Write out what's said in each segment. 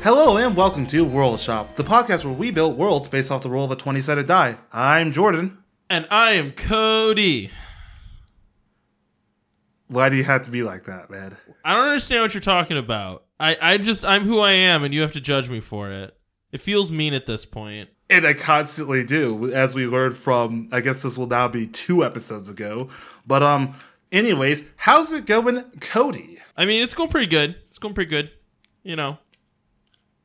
Hello and welcome to World Shop, the podcast where we build worlds based off the roll of a 20 sided die. I'm Jordan. And I am Cody. Why do you have to be like that, man? I don't understand what you're talking about. I, I'm just I'm who I am and you have to judge me for it. It feels mean at this point. And I constantly do, as we learned from, I guess this will now be two episodes ago. But, um, anyways, how's it going, Cody? I mean it's going pretty good. It's going pretty good. You know.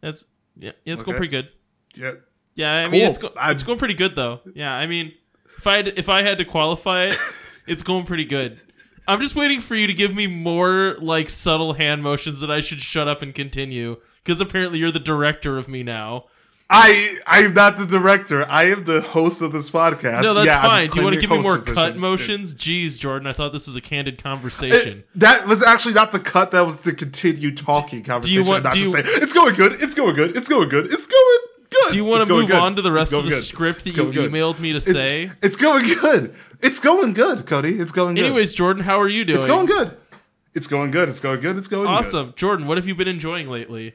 It's yeah, yeah it's going pretty good. Yeah. Yeah, I mean it's go- it's going pretty good though. Yeah, I mean if I had, if I had to qualify it, it's going pretty good. I'm just waiting for you to give me more like subtle hand motions that I should shut up and continue because apparently you're the director of me now. I I'm not the director. I am the host of this podcast. No, that's Yeah, fine. Do you want to give me more position. cut motions? Jeez, Jordan, I thought this was a candid conversation. It- that was actually not the cut. That was the continued talking conversation. Do you want- not do you- say it's going good. It's going good. It's going good. It's going good. Do you want It's to move good. on to the rest of the good. script that you good. emailed me to It's- say? It's going good. It's going good, Cody. It's going good. Anyways, Jordan, how are you doing? it's going good. It's going good. It's going good. It's going good. Awesome. Jordan, what have you been enjoying lately?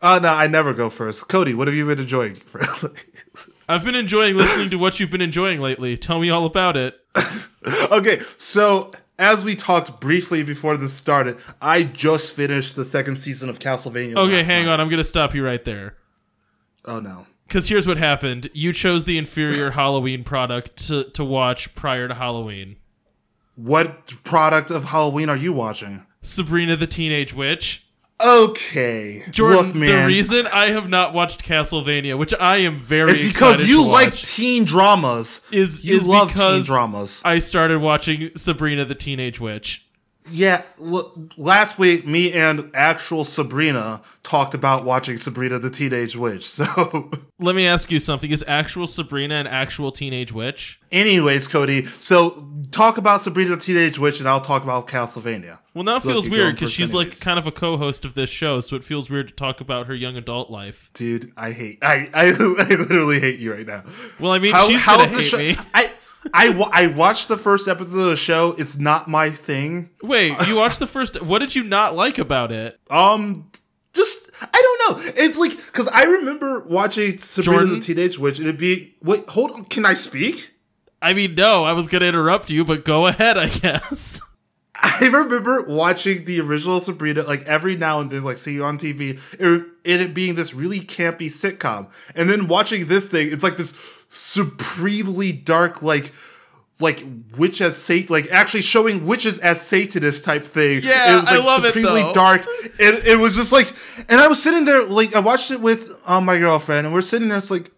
Uh, no, I never go first. Cody, what have you been enjoying? I've been enjoying listening to what you've been enjoying lately. Tell me all about it. okay, so as we talked briefly before this started, I just finished the second season of Castlevania. Okay, hang night. on. I'm going to stop you right there. Oh no. Because here's what happened. You chose the inferior Halloween product to, to watch prior to Halloween What product of Halloween are you watching? Sabrina the Teenage Witch. Okay, Jordan, look, man. the reason I have not watched Castlevania, which I am very It's because you like teen dramas. is you is love because teen dramas. I started watching Sabrina the Teenage Witch. Yeah, look, last week me and actual Sabrina talked about watching Sabrina the Teenage Witch. So, Let me ask you something: Is actual Sabrina an actual teenage witch? anyways, Cody, so talk about Sabrina the Teenage Witch, and I'll talk about Castlevania. Well, now it feels you're weird because she's anyways. like kind of a co-host of this show, so it feels weird to talk about her young adult life. Dude, I hate. I I, I literally hate you right now. Well, I mean, How, she's how's gonna hate show? me. I. I, I watched the first episode of the show. It's not my thing. Wait, you watched the first? What did you not like about it? Um, just I don't know. It's like because I remember watching Sabrina Jordan? the Teenage Witch, and it'd be wait, hold on. Can I speak? I mean, no, I was gonna interrupt you, but go ahead, I guess. I remember watching the original Sabrina like every now and then, like see you on TV, it, it being this really campy sitcom, and then watching this thing, it's like this supremely dark, like like witch as Satan, like actually showing witches as Satanist type thing. Yeah, it was I like love it, supremely though. dark. It it was just like, and I was sitting there like I watched it with um, my girlfriend, and we're sitting there. It's like,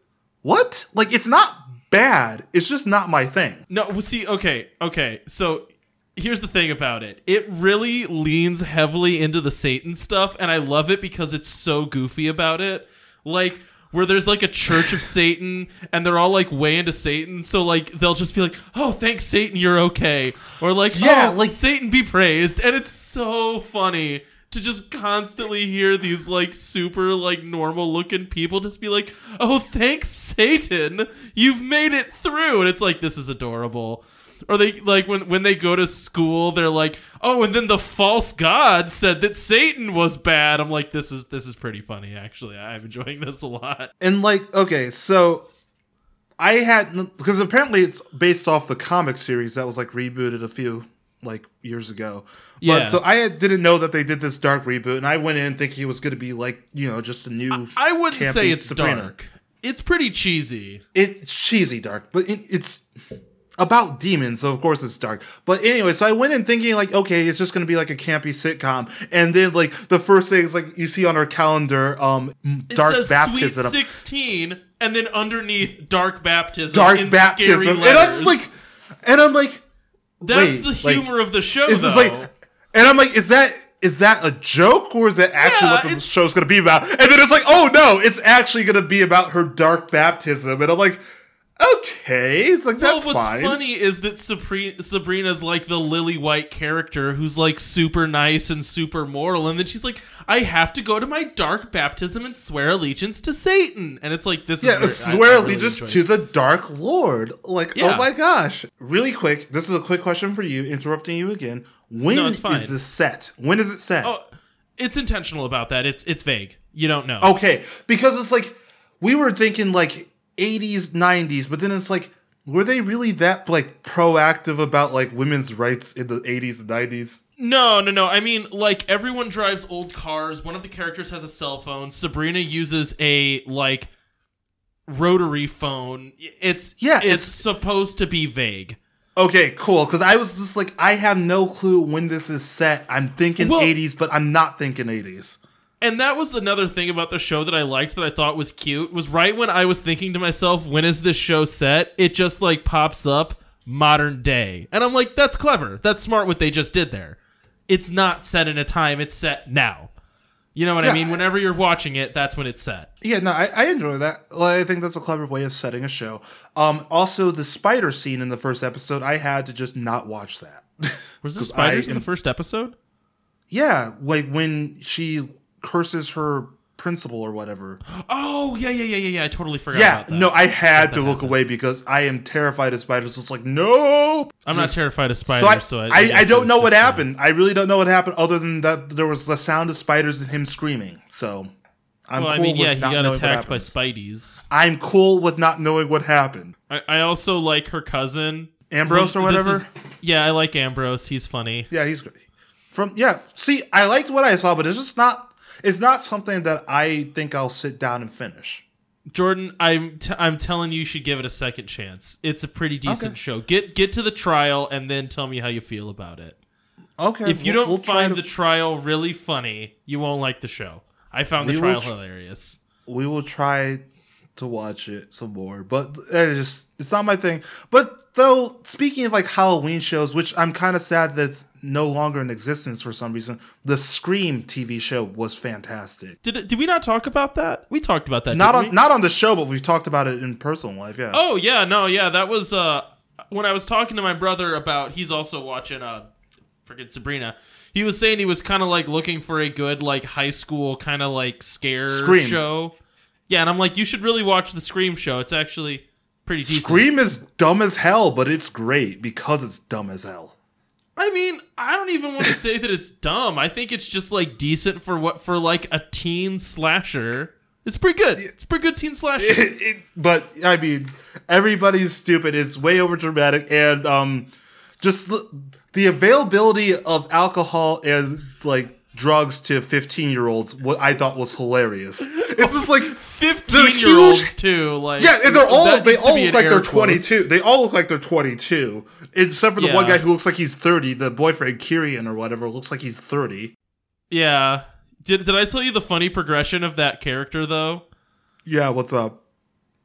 what? Like it's not bad. It's just not my thing. No, well, see, okay, okay. So here's the thing about it. It really leans heavily into the Satan stuff, and I love it because it's so goofy about it. Like where there's like a church of Satan and they're all like way into Satan, so like they'll just be like, "Oh, thanks Satan, you're okay," or like, Yeah, "Oh, like- Satan be praised," and it's so funny to just constantly hear these like super like normal looking people just be like, "Oh, thanks Satan, you've made it through," and it's like this is adorable. Or they like when when they go to school, they're like, "Oh, and then the false god said that Satan was bad." I'm like, "This is this is pretty funny, actually. I'm enjoying this a lot." And like, okay, so I had because apparently it's based off the comic series that was like rebooted a few like years ago. Yeah. But so I had- didn't know that they did this dark reboot, and I went in thinking it was going to be like you know just a new. I wouldn't say it's Sabrina. dark. It's pretty cheesy. It's cheesy dark, but it, it's about demons, so of course it's dark. But anyway, so I went in thinking like, okay, it's just gonna be like a campy sitcom, and then like the first thing is like you see on our calendar, um, It dark says baptism, Sweet 16 and then underneath dark baptism dark in baptism, scary and I'm just like, and I'm like, That's the like, humor of the show though. like, and I'm like, is that is that a joke or is that actually Yeah, what the show's gonna be about? And then it's like, oh no, it's actually gonna be about her dark baptism, and I'm like, okay, it's like that's well, what's fine. funny is that Sabrina, Sabrina's like the lily white character who's like super nice and super moral, and then she's like, "I have to go to my dark baptism and swear allegiance to Satan," and it's like this Yeah, is very- I- swear I really allegiance to the Dark Lord. Like, oh Yeah. oh my gosh. Really quick, this is a quick question for you, interrupting you again. When No, is this set? When is it set? Oh, it's intentional about that. It's it's vague. You don't know. Okay, because it's like we were thinking like 80s, 90s, but then it's like were they really that like proactive about like women's rights in the 80s and 90s? No, no, no. I mean, like everyone drives old cars. One of the characters has a cell phone. Sabrina uses a like rotary phone. It's Yeah, it's, it's- supposed to be vague. Okay, cool. Because I was just like, I have no clue when this is set. I'm thinking Well- 80s, but I'm not thinking 80s. And that was another thing about the show that I liked that I thought was cute was right when I was thinking to myself, when is this show set? It just like pops up modern day. And I'm like, that's clever. That's smart what they just did there. It's not set in a time, it's set now. You know what I mean? Whenever you're watching it, that's when it's set. Yeah, no, I, I enjoy that. Like, I think that's a clever way of setting a show. Um, also, the spider scene in the first episode, I had to just not watch that. Was there 'Cause spiders I in the first episode? yeah, like when she curses her principal or whatever. Oh, yeah, yeah, yeah, yeah, yeah. I totally forgot Yeah, about that. no, I had to look away because I am terrified of spiders. It's like, no. I'm not terrified of So spiders, I, so I, I, I, it don't know what just, happened. I really don't know what happened other than that there was the sound of spiders and him screaming. So I'm Well, cool I mean, with yeah, he not got attacked by spideys. I'm cool with not knowing what happened. I, I also like her cousin. Ambrose or Well, whatever? is- yeah, I like Ambrose. He's funny. Yeah, he's good. From yeah, see, I liked what I saw, but it's just not. It's not something that I think I'll sit down and finish. Jordan, I'm t- I'm telling you, you should give it a second chance. It's a pretty decent Okay. show. Get get to the trial and then tell me how you feel about it. Okay. If you we'll- don't we'll find to- the trial really funny, you won't like the show. I found the We will trial tr- hilarious. we will try to watch it some more, but it's just it's not my thing. But though, speaking of like Halloween shows, which I'm kind of sad that it's no longer in existence for some reason, the Scream TV show was fantastic. Did it, did we not talk about that? We talked about that. Not on we? not on the show, but we've talked about it in personal life. Yeah. Oh yeah, no, yeah, that was uh when I was talking to my brother about he's also watching uh freaking Sabrina. He was saying he was kind of like looking for a good like high school kind of like scare Scream. show. Yeah, and I'm like you should really watch the Scream show. It's actually pretty decent. Scream is dumb as hell, but it's great because it's dumb as hell. I mean, I don't even want to say that it's dumb. I think it's just like decent for what for like a teen slasher. It's pretty good. It's pretty good teen slasher. It- it- but I mean, everybody's stupid. It's way over dramatic, and um, just the, the availability of alcohol and like drugs to fifteen year olds, what I thought was hilarious. It's just like. Fifteen year olds too. Like Yeah, and they're all they all look like they're quotes. 22. They all look like they're 22. Except for the one guy who looks like he's 30, the boyfriend Kieran or whatever looks like he's 30. Yeah. Did did I tell you the funny progression of that character though? Yeah, what's up?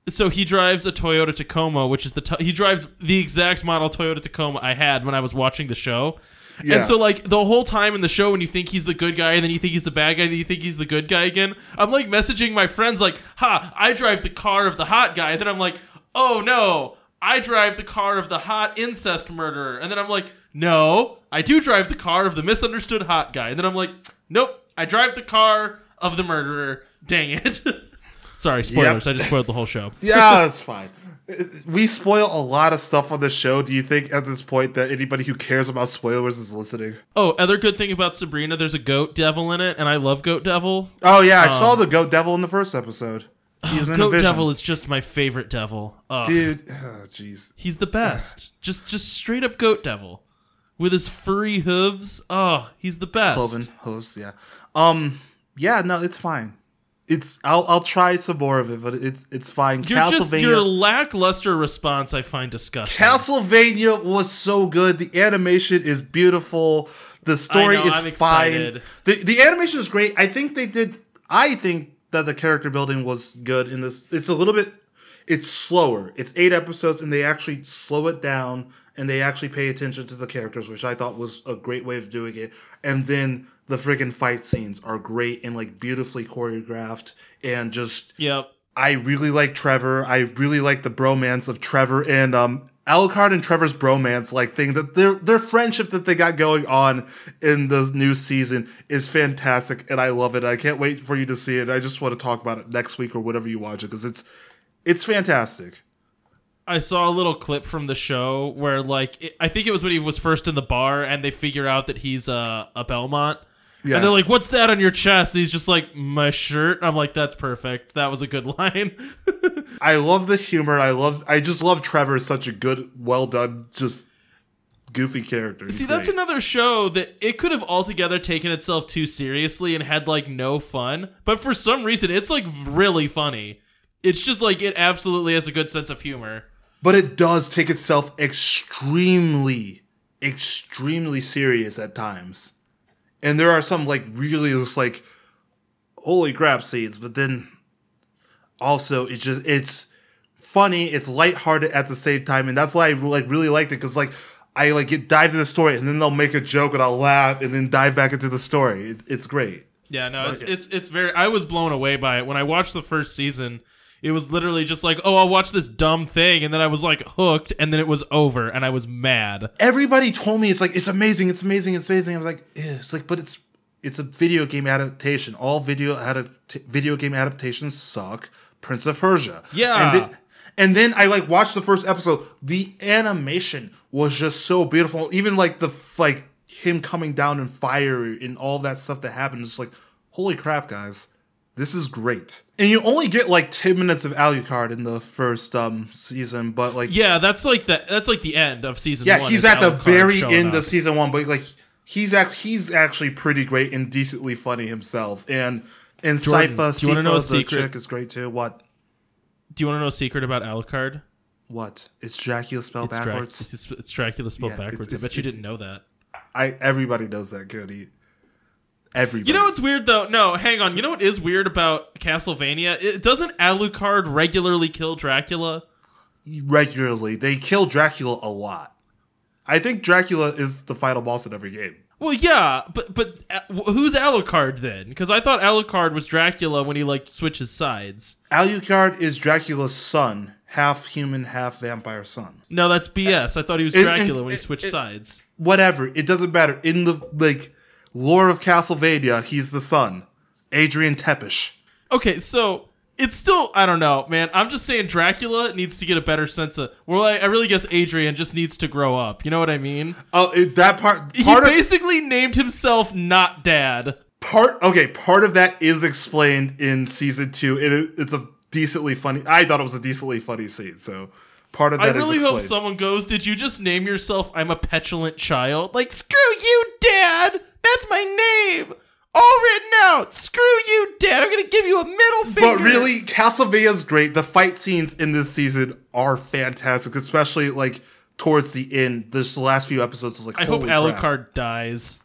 So he drives a Toyota Tacoma, which is the t- he drives the exact model Toyota Tacoma I had when I was watching the show. Yeah. And so like the whole time in the show when you think he's the good guy and then you think he's the bad guy, then you think he's the good guy again. I'm like messaging my friends like, "Ha, I drive the car of the hot guy." And then I'm like, "Oh no, I drive the car of the hot incest murderer." And then I'm like, "No, I do drive the car of the misunderstood hot guy." And then I'm like, "Nope, I drive the car of the murderer." Dang it. Sorry, spoilers. I just spoiled the whole show. Yeah, that's fine. We spoil a lot of stuff on this show. Do you think at this point that anybody who cares about spoilers is listening? Oh, other good thing about Sabrina, there's a goat devil in it, and I love goat devil. Oh yeah, I saw the goat devil in the first episode. He Um, Goat devil is just my favorite devil. Ugh. dude. oh, Jeez. He's the best. just just straight up goat devil. With his furry hooves. Oh, he's the best. Cloven host, yeah. Um, yeah, no, it's fine. It's I'll I'll try some more of it, but it's it's fine. You're just Castlevania. your lackluster response I find disgusting. Castlevania was so good. The animation is beautiful. The story know, is I'm fine. excited. The the animation is great. I think they did. I think that the character building was good in this. It's a little bit. It's slower. It's eight episodes, and they actually slow it down, and they actually pay attention to the characters, which I thought was a great way of doing it. And then the freaking fight scenes are great and like beautifully choreographed, and just Yep. I really like Trevor. I really like the bromance of Trevor and um Alucard and Trevor's bromance like thing that their their friendship that they got going on in the new season is fantastic and I love it. I can't wait for you to see it. I just want to talk about it next week or whatever you watch it because it's it's fantastic. I saw a little clip from the show where, like, it, I think it was when he was first in the bar and they figure out that he's a, a Belmont. Yeah. And they're like, "What's that on your chest?" And he's just like, "My shirt." I'm like, "That's perfect. That was a good line." I love the humor. I love. I just love Trevor. is Such a good, well done, just goofy character. He's See, that's great. another show that it could have altogether taken itself too seriously and had like no fun. But for some reason, it's like really funny. It's just like it absolutely has a good sense of humor. But it does take itself extremely, extremely serious at times. And there are some like really just like holy crap scenes, but then also it's just it's funny, it's lighthearted at the same time, and that's why I like really liked it because like I like get dive into the story and then they'll make a joke and I'll laugh and then dive back into the story. It's, it's great. Yeah, no, it's, Okay. it's it's very. I was blown away by it when I watched the first season. It was literally just like, oh, I'll watch this dumb thing, and then I was like hooked, and then it was over, and I was mad. everybody told me it's like it's amazing, it's amazing, it's amazing. I was like, it's like, but it's it's a video game adaptation. All video adapt- video game adaptations suck. Prince of Persia, Yeah. and then, and then I like watched the first episode. The animation was just so beautiful. Even like the f- like him coming down in fire and all that stuff that happened. It's like, holy crap, guys. This is great. And you only get like 10 minutes of Alucard in the first um season, but like Yeah, that's like the that's like the end of season yeah, one. he's is at the very end up. of season one, but like he's act he's actually pretty great and decently funny himself. And and Jordan, Sypha, do you wanna know a secret? chick is great too. What? Do you want to know a secret about Alucard? What? It's Dracula spelled It's, Drac- backwards. it's, it's Dracula spelled Yeah, backwards. it's- I bet you didn't know that. I everybody knows that, Cody. Everybody. You know what's weird though? No, hang on. You know what is weird about Castlevania? It doesn't Alucard regularly kill Dracula? regularly they kill Dracula a lot. I think Dracula is the final boss in every game. Well, yeah, but but uh, who's Alucard then? Because I thought Alucard was Dracula when he like switches sides. Alucard is Dracula's son, half human, half vampire son. No, that's BS. I thought he was Dracula and- when he switched and- sides. whatever. It doesn't matter. In the like lore of Castlevania, he's the son, Adrian Tepes. Okay, so it's still I don't know, man. I'm just saying Dracula needs to get a better sense of. Well, I, I really guess Adrian just needs to grow up. You know what I mean? Oh, it, that part. He Part of basically named himself not dad. part. Okay, part of that is explained in season two. It, it's a decently funny. I thought it was a decently funny scene. So part of I that is really hope someone goes, Did you just name yourself I'm a petulant child? Like, screw you, Dad! That's my name! All written out! Screw you, Dad! I'm gonna give you a middle finger! But really, Castlevania's great. The fight scenes in this season are fantastic, especially like towards the end. This the last few episodes is like. I hope holy crap. Alucard dies.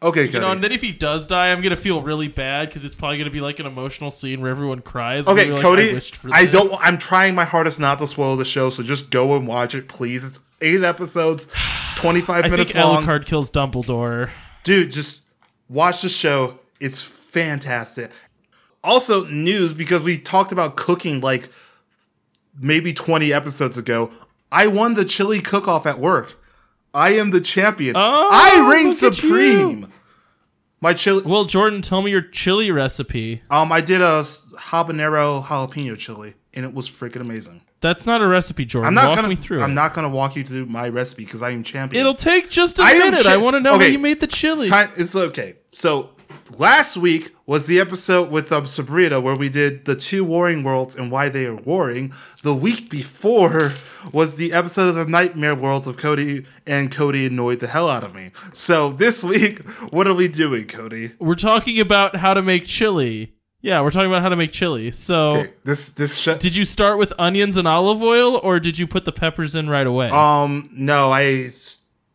Okay, You know, and then if he does die, I'm gonna feel really bad because it's probably gonna be like an emotional scene where everyone cries. and Okay, like, Cody. I, wished for I don't. this." I'm trying my hardest not to spoil the show, so just go and watch it, please. It's eight episodes, twenty five I minutes think long. Alucard kills Dumbledore. Dude, just watch the show. It's fantastic. Also, news because we talked about cooking like maybe twenty episodes ago. I won the chili cook off at work. I am the champion. Oh, I reign supreme. My chili. Well, Jordan, tell me your chili recipe. Um, I did a habanero jalapeno chili, and it was freaking amazing. That's not a recipe, Jordan. I'm not Walk gonna. me through. I'm it. not gonna walk you through my recipe because I am champion. It'll take just a I minute. chi- I want to know how you made the chili. It's, time, it's okay. So last week was the episode with um, Sabrina where we did the two warring worlds and why they are warring. The week before was the episode of the Nightmare Worlds of Cody, and Cody annoyed the hell out of me. So this week, what are we doing, Cody? We're talking about how to make chili. Yeah, we're talking about how to make chili. So, Okay, this this sh- did you start with onions and olive oil, or did you put the peppers in right away? um no, I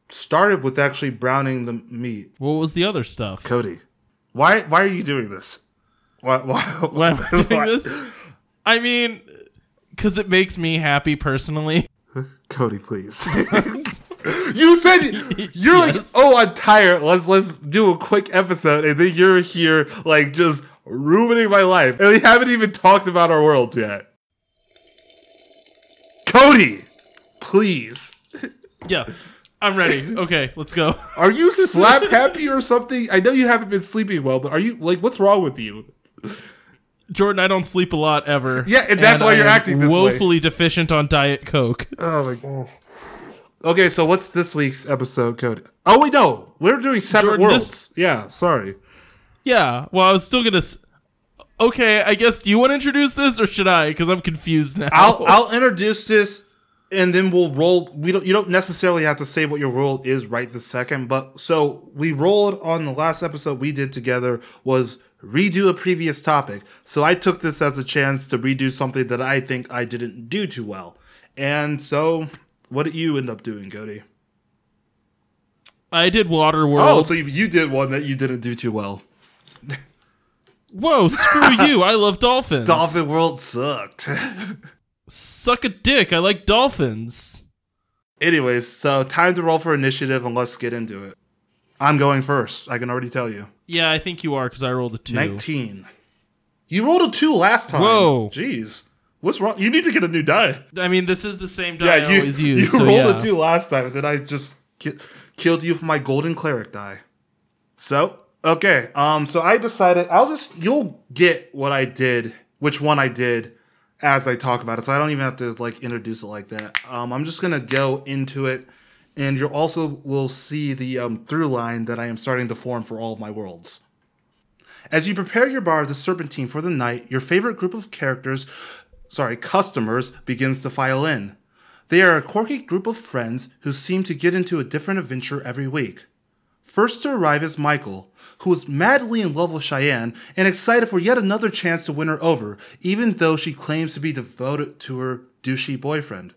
started with actually browning the meat. what was the other stuff? Cody, why why are you doing this? Why why, Why am I doing why- this? I mean, because it makes me happy personally. Cody, please. you said you're like, oh, I'm tired. Let's let's do a quick episode, and then you're here like just ruining my life, and we haven't even talked about our world yet. Cody, please. Yeah, I'm ready. Okay, let's go. Are you slap happy or something? I know you haven't been sleeping well, but are you like what's wrong with you? Jordan, I don't sleep a lot ever. Yeah, and that's why I you're acting this way. woefully deficient on Diet Coke. Oh my god. Okay, so what's this week's episode, Cody? Oh wait, no, we're doing separate Jordan, worlds. this- Yeah, sorry. Yeah. Well, I was still gonna. S- okay, I guess. Do you want to introduce this, or should I? Because I'm confused now. I'll I'll introduce this and then we'll roll we don't you don't necessarily have to say what your world is right this second, but so we rolled on the last episode we did together was redo a previous topic. So I took this as a chance to redo something that I think I didn't do too well. And so what did you end up doing, Cody? I did Waterworld. Oh, so you, you did one that you didn't do too well. Whoa, screw you! I love dolphins. Dolphin World sucked. Suck a dick. I like dolphins. Anyways, so time to roll for initiative and let's get into it. I'm going first. I can already tell you. Yeah, I think you are because I rolled a two. 19. You rolled a 2 last time. Whoa. Jeez. What's wrong? You need to get a new die. I mean, this is the same die Yeah, I you, always you so rolled yeah. a 2 last time, and then I just ki- killed you with my golden cleric die. So, okay. Um, so I decided I'll just you'll get what I did, which one I did as I talk about it. So I don't even have to like introduce it like that. Um, I'm just gonna go into it, and you also will see the um, through line that I am starting to form for all of my worlds. As you prepare your bar the Serpentine for the night, your favorite group of characters, sorry, customers, begins to file in. They are a quirky group of friends who seem to get into a different adventure every week. First to arrive is Michael, who is madly in love with Cheyenne and excited for yet another chance to win her over, even though she claims to be devoted to her douchey boyfriend.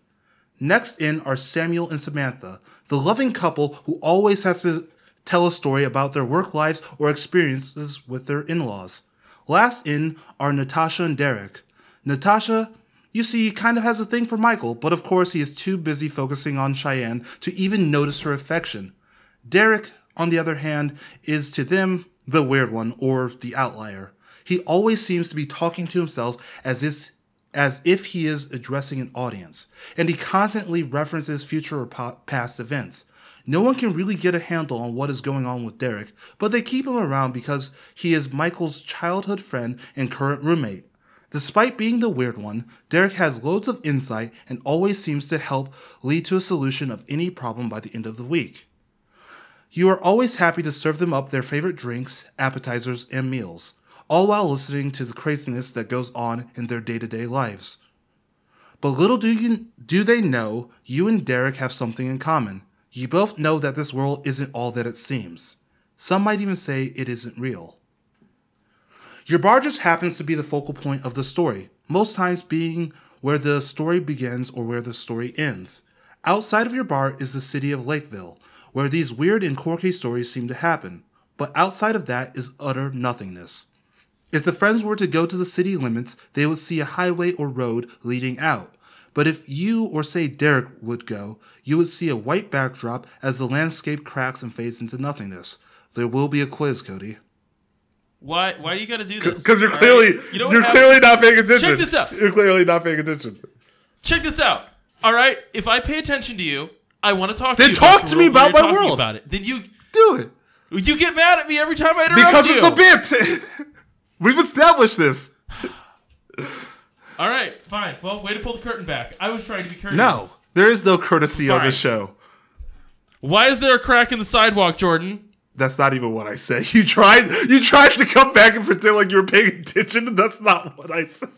Next in are Samuel and Samantha, the loving couple who always has to tell a story about their work lives or experiences with their in laws. Last in are Natasha and Derek. Natasha, you see, kind of has a thing for Michael, but of course he is too busy focusing on Cheyenne to even notice her affection. Derek, on the other hand, is to them the weird one or the outlier. He always seems to be talking to himself as if, as if he is addressing an audience, and he constantly references future or pa- past events. No one can really get a handle on what is going on with Derek, but they keep him around because he is Michael's childhood friend and current roommate. Despite being the weird one, Derek has loads of insight and always seems to help lead to a solution of any problem by the end of the week. You are always happy to serve them up their favorite drinks, appetizers, and meals, all while listening to the craziness that goes on in their day to day lives. But little do, you, do they know, you and Derek have something in common. You both know that this world isn't all that it seems. Some might even say it isn't real. Your bar just happens to be the focal point of the story, most times being where the story begins or where the story ends. Outside of your bar is the city of Lakeville, where these weird and quirky stories seem to happen, but outside of that is utter nothingness. If the friends were to go to the city limits, they would see a highway or road leading out. But if you or say Derek would go, you would see a white backdrop as the landscape cracks and fades into nothingness. There will be a quiz, Cody. Why? Why do you got to do this? Because you're All clearly right? you know you're happened? clearly not paying attention. Check this out. You're clearly not paying attention. Check this out. All right. If I pay attention to you, I want to talk Then to you. Then talk to me about my world. About it. Then you Do it. you get mad at me every time I interrupt you. Because you. it's a bit. We've established this. All right. Fine. Well, way to pull the curtain back. I was trying to be courteous. No, there is no courtesy on Fine. this show. Why is there a crack in the sidewalk, Jordan? That's not even what I said. You tried. You tried to come back and pretend like you were paying attention. and That's not what I said.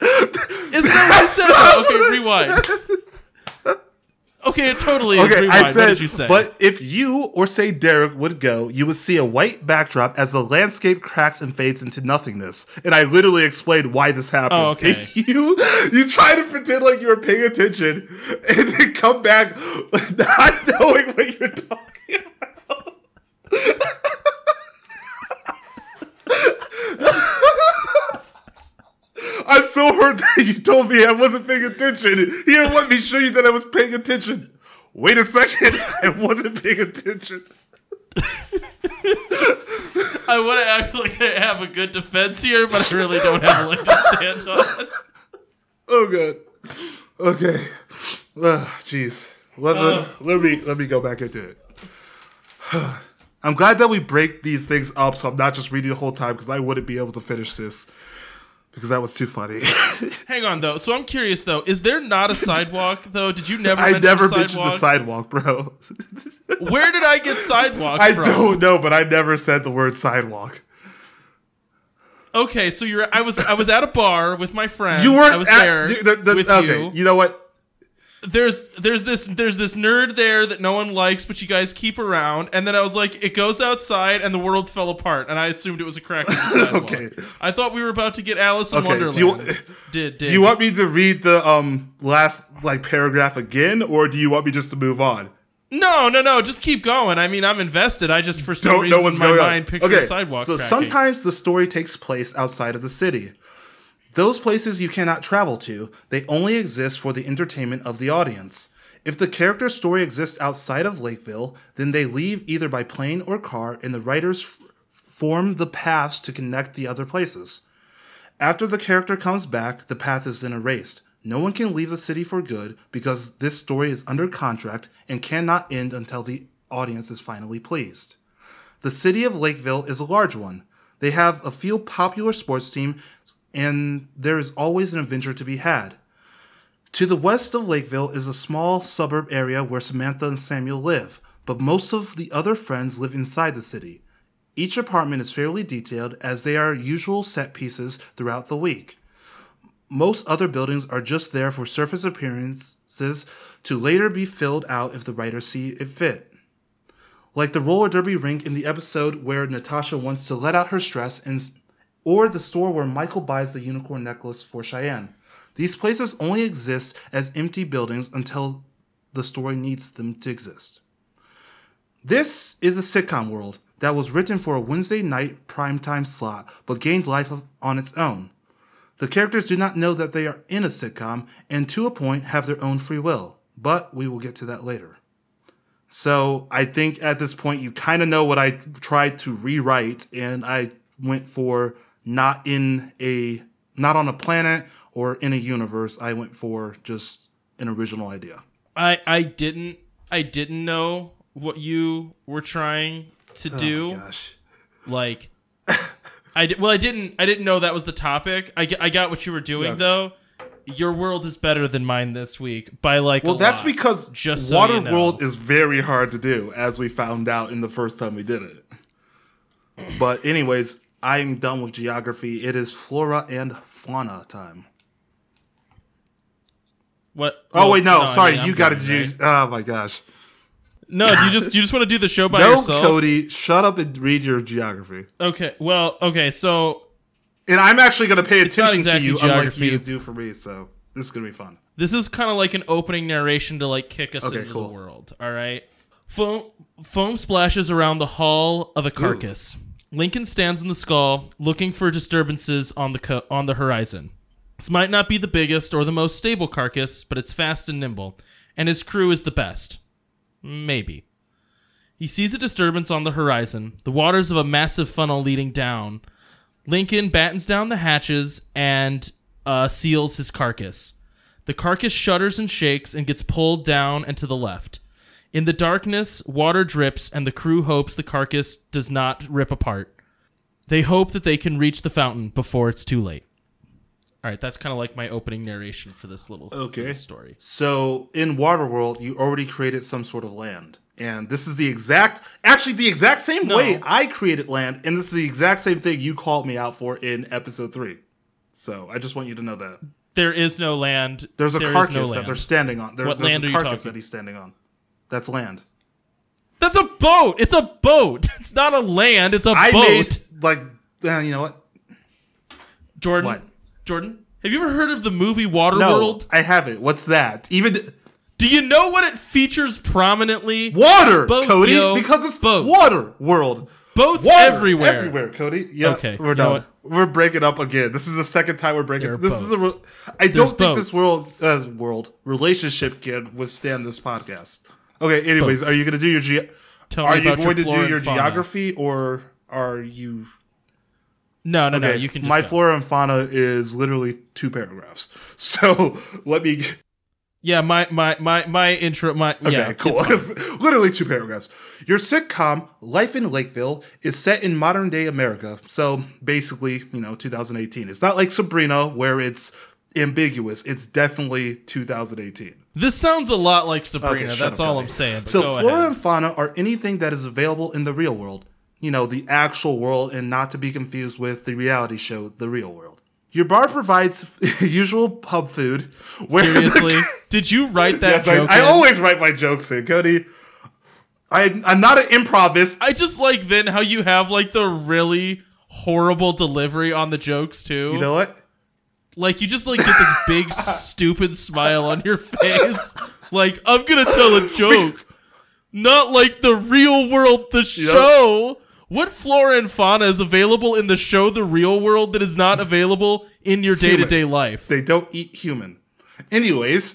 Isn't that what I said? okay, rewind. Okay, it totally. Okay. I said. what did you say? But if you or say Derek would go, you would see a white backdrop as the landscape cracks and fades into nothingness. And I literally explained why this oh, happens. Oh, okay. And you you try to pretend like you were paying attention, and then come back not knowing what you're talking about. I'm so hurt that you told me I wasn't paying attention. Here, let me show you that I was paying attention. Wait a second, I wasn't paying attention. I want to act like I have a good defense here, but I really don't have a leg to stand on. Oh god. Okay. Ah, Jeez. let, Uh. me- let me let me go back into it. I'm glad that we break these things up, so I'm not just reading the whole time because I wouldn't be able to finish this. Because that was too funny. Hang on though. So I'm curious though. Is there not a sidewalk though? Did you never? I mention never a mentioned the sidewalk? bro. Where did I get sidewalk I from? don't know, but I never said the word sidewalk. Okay, so you're. I was. I was at a bar with my friend. You weren't I was at- there the- the- with okay, you. you know what? There's there's this there's this nerd there that no one likes, but you guys keep around. And then I was like, it goes outside, and the world fell apart. And I assumed it was a crack in the sidewalk. Okay. I thought we were about to get Alice in Okay, Wonderland. do you- did did Do you want me to read the um last like paragraph again, or do you want me just to move on? No, no, no. Just keep going. I mean, I'm invested. I just for some Don't reason in my mind on. picture Okay, sidewalk. so cracking. sometimes the story takes place outside of the city. Those places you cannot travel to, they only exist for the entertainment of the audience. If the character's story exists outside of Lakeville, then they leave either by plane or car, and the writers f- form the paths to connect the other places. After the character comes back, the path is then erased. No one can leave the city for good because this story is under contract and cannot end until the audience is finally pleased. The city of Lakeville is a large one. They have a few popular sports teams, and there is always an adventure to be had. To the west of Lakeville is a small suburb area where Samantha and Samuel live, but most of the other friends live inside the city. Each apartment is fairly detailed as they are usual set pieces throughout the week. Most other buildings are just there for surface appearances to later be filled out if the writers see it fit. Like the roller derby rink in the episode where Natasha wants to let out her stress, and, or the store where Michael buys the unicorn necklace for Cheyenne. These places only exist as empty buildings until the story needs them to exist. This is a sitcom world that was written for a Wednesday night primetime slot but gained life on its own. The characters do not know that they are in a sitcom and to a point have their own free will, but we will get to that later. So I think at this point you kind of know what I tried to rewrite, and I went for not in a not on a planet or in a universe. I went for just an original idea. I I didn't I didn't know what you were trying to oh do. Oh, gosh. like I well I didn't I didn't know that was the topic. I, I got what you were doing Yeah. though. Your world is better than mine this week by like Well, that's lot. because just so you know. Waterworld is very hard to do, as we found out in the first time we did it. But anyways, I'm done with geography. It is flora and fauna time. what Oh wait, no, I sorry, I'm you got to do. right? Oh my gosh, No, do you just you just want to do the show by no, yourself? No, Cody, shut up and read your geography. Okay. Well, okay, so And I'm actually going to pay attention exactly to you, unlike geography. you do for me. So this is going to be fun. This is kind of like an opening narration to like kick us Okay, into cool. the world. All right. Foam, foam splashes around the hull of a carcass. Lincoln stands in the skull, looking for disturbances on the co- on the horizon. This might not be the biggest or the most stable carcass, but it's fast and nimble, and his crew is the best. Maybe. He sees a disturbance on the horizon, the waters of a massive funnel leading down. Lincoln battens down the hatches and uh, seals his carcass. The carcass shudders and shakes and gets pulled down and to the left. In the darkness, water drips, and the crew hopes the carcass does not rip apart. They hope that they can reach the fountain before it's too late. All right, that's kind of like my opening narration for this little Okay. this story. So in Waterworld, you already created some sort of land. And this is the exact, actually, the exact same No. way I created land. And this is the exact same thing you called me out for in episode three. So I just want you to know that. There is no land. There's a There carcass no that they're standing on. There, What there's land a are you carcass that he's standing on. That's land. That's a boat. It's a boat. It's not a land. It's a I boat. made, like, uh, you know what? Jordan. What? Jordan. Have you ever heard of the movie No, Waterworld? I haven't. What's that? Even Do you know what it features prominently? water, Boats, Cody, yo. because it's Boats. water world. Boats Water everywhere. everywhere, Cody. Yeah, Okay, we're you know done. We're breaking up again. This is the second time we're breaking. This is a. boats. Re- I There's don't think this world, uh, world relationship can withstand this podcast. Okay. Anyways, Boats. are you gonna do your ge- Tell Are you going to do your geography, or are you? No, no, no. You can just my go. flora and fauna is literally two paragraphs. So let me. Yeah, my my my my intro. My Okay, yeah, cool. it's. It's literally two paragraphs. Your sitcom, Life in Lakeville, is set in modern day America. So basically, you know, 2018. It's not like Sabrina where it's ambiguous. It's definitely 2018. This sounds a lot like Sabrina. shut That's all I'm saying. So flora ahead. and fauna are anything that is available in the real world. You know, the actual world and not to be confused with the reality show, The Real World. Your bar provides usual pub food. Seriously, did you write that yes, I, joke? I in? always write my jokes in, Cody. I, I'm not an improvist. I just like then how you have like the really horrible delivery on the jokes too. You know what? Like you just like get this big stupid smile on your face. Like I'm gonna tell a joke, not like the real world, the show. What flora and fauna is available in the show, the real world, that is not available in your day to day life? They don't eat human. Anyways.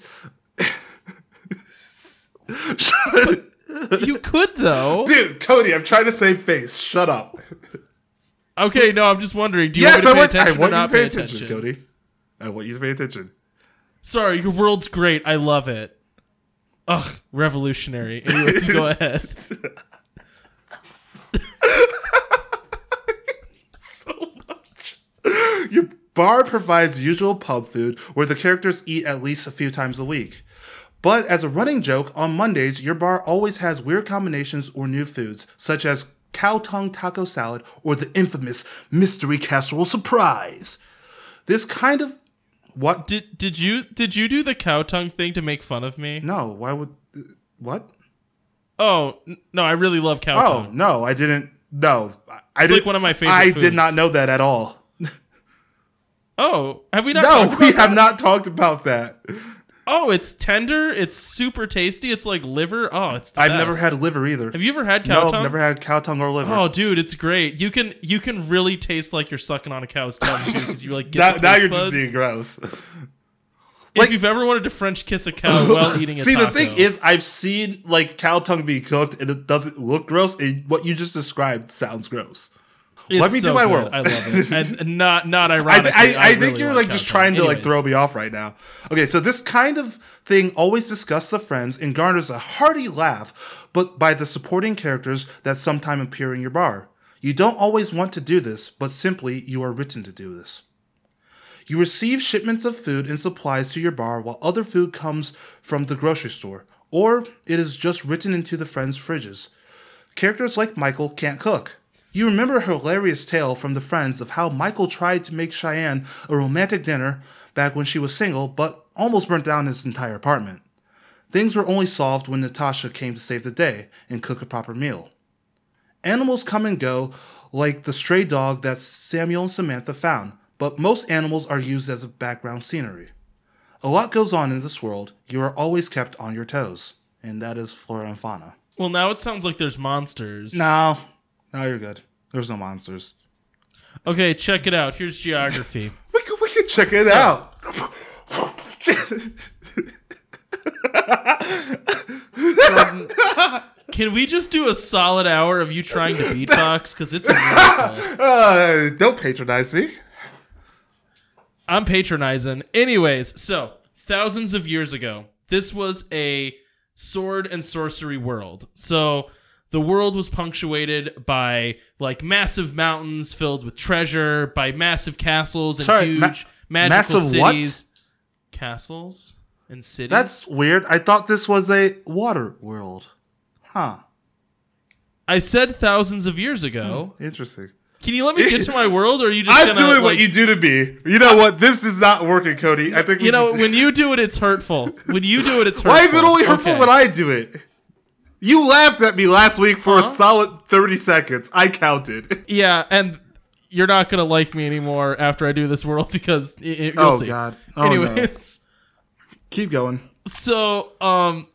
You could though. Dude, Cody, I'm trying to save face. Shut up. Okay, no, I'm just wondering. Do you yes, want me I to pay want, I attention or want to not pay pay attention, attention? Cody. I want you to pay attention. Sorry, your world's great. I love it. Ugh, revolutionary. Anyways, go ahead. so much. Your bar provides usual pub food where the characters eat at least a few times a week. But as a running joke, on Mondays, your bar always has weird combinations or new foods, such as cow tongue taco salad or the infamous mystery casserole surprise. This kind of. What? Did did you did you do the cow tongue thing to make fun of me? No, why would. Uh, what? Oh no, I really love cow Oh, tongue. no, I didn't. No. I It's didn't, like one of my favorite I did not know that at all. Oh, have we not? No, we about have not talked about that. Oh, it's tender. It's super tasty. It's like liver. Oh, it's. I've best. never had liver either. Have you ever had cow no, tongue? I've never had cow tongue or liver. Oh, dude, it's great. You can you can really taste like you're sucking on a cow's tongue because you like get now, the now you're buds. just being gross. if you've ever wanted to French kiss a cow while eating a See, taco, the thing is, I've seen like cow tongue be cooked, and it doesn't look gross. And what you just described sounds gross. It's let me do my good. world. I love it, and not not I, ironically. I, I, think really you're like just trying tongue. to like throw me off right now. Okay, so this kind of thing always disgusts the friends and garners a hearty laugh, but by the supporting characters that sometime appear in your bar. You don't always want to do this, but simply you are written to do this. You receive shipments of food and supplies to your bar while other food comes from the grocery store, or it is just written into the friends' fridges. Characters like Michael can't cook. You remember a hilarious tale from the friends of how Michael tried to make Cheyenne a romantic dinner back when she was single, but almost burnt down his entire apartment. Things were only solved when Natasha came to save the day and cook a proper meal. Animals come and go, like the stray dog that Samuel and Samantha found, but most animals are used as a background scenery. A lot goes on in this world. You are always kept on your toes, and that is flora and fauna. Well, now it sounds like there's monsters. No, no, you're good. There's no monsters. Okay, check it out. Here's geography. We can, we can check it So- out. Can we just do a solid hour of you trying to beatbox? Because it's a. Uh, don't patronize me. I'm patronizing. Anyways, so thousands of years ago, this was a sword and sorcery world. So the world was punctuated by like massive mountains filled with treasure, by massive castles and Sorry, huge ma- magical massive what? cities. Castles and cities. That's weird. I thought this was a water world. Huh. I said thousands of years ago. Hmm, interesting. Can you let me get to my world, or are you just I'm gonna, doing what you do to me. You know what? This is not working, Cody. I think You know, when you do it, it's hurtful. When you do it, it's hurtful. Why is it only hurtful Okay. when I do it? You laughed at me last week for Huh? a solid 30 seconds. I counted. Yeah, and you're not gonna like me anymore after I do this world because y- you'll Oh, see. God. Oh, no. Anyways, Keep going. so um,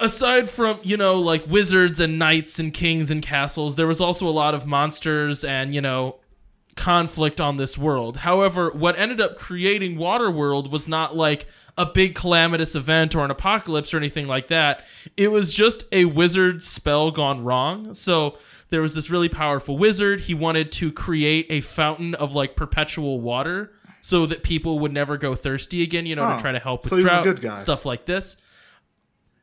aside from you know like wizards and knights and kings and castles, there was also a lot of monsters and you know conflict on this world. However, what ended up creating Waterworld was not like a big calamitous event or an apocalypse or anything like that. It was just a wizard spell gone wrong. So there was this really powerful wizard. He wanted to create a fountain of like perpetual water. so that people would never go thirsty again, you know, Oh, to try to help with so he was a drought, stuff like this.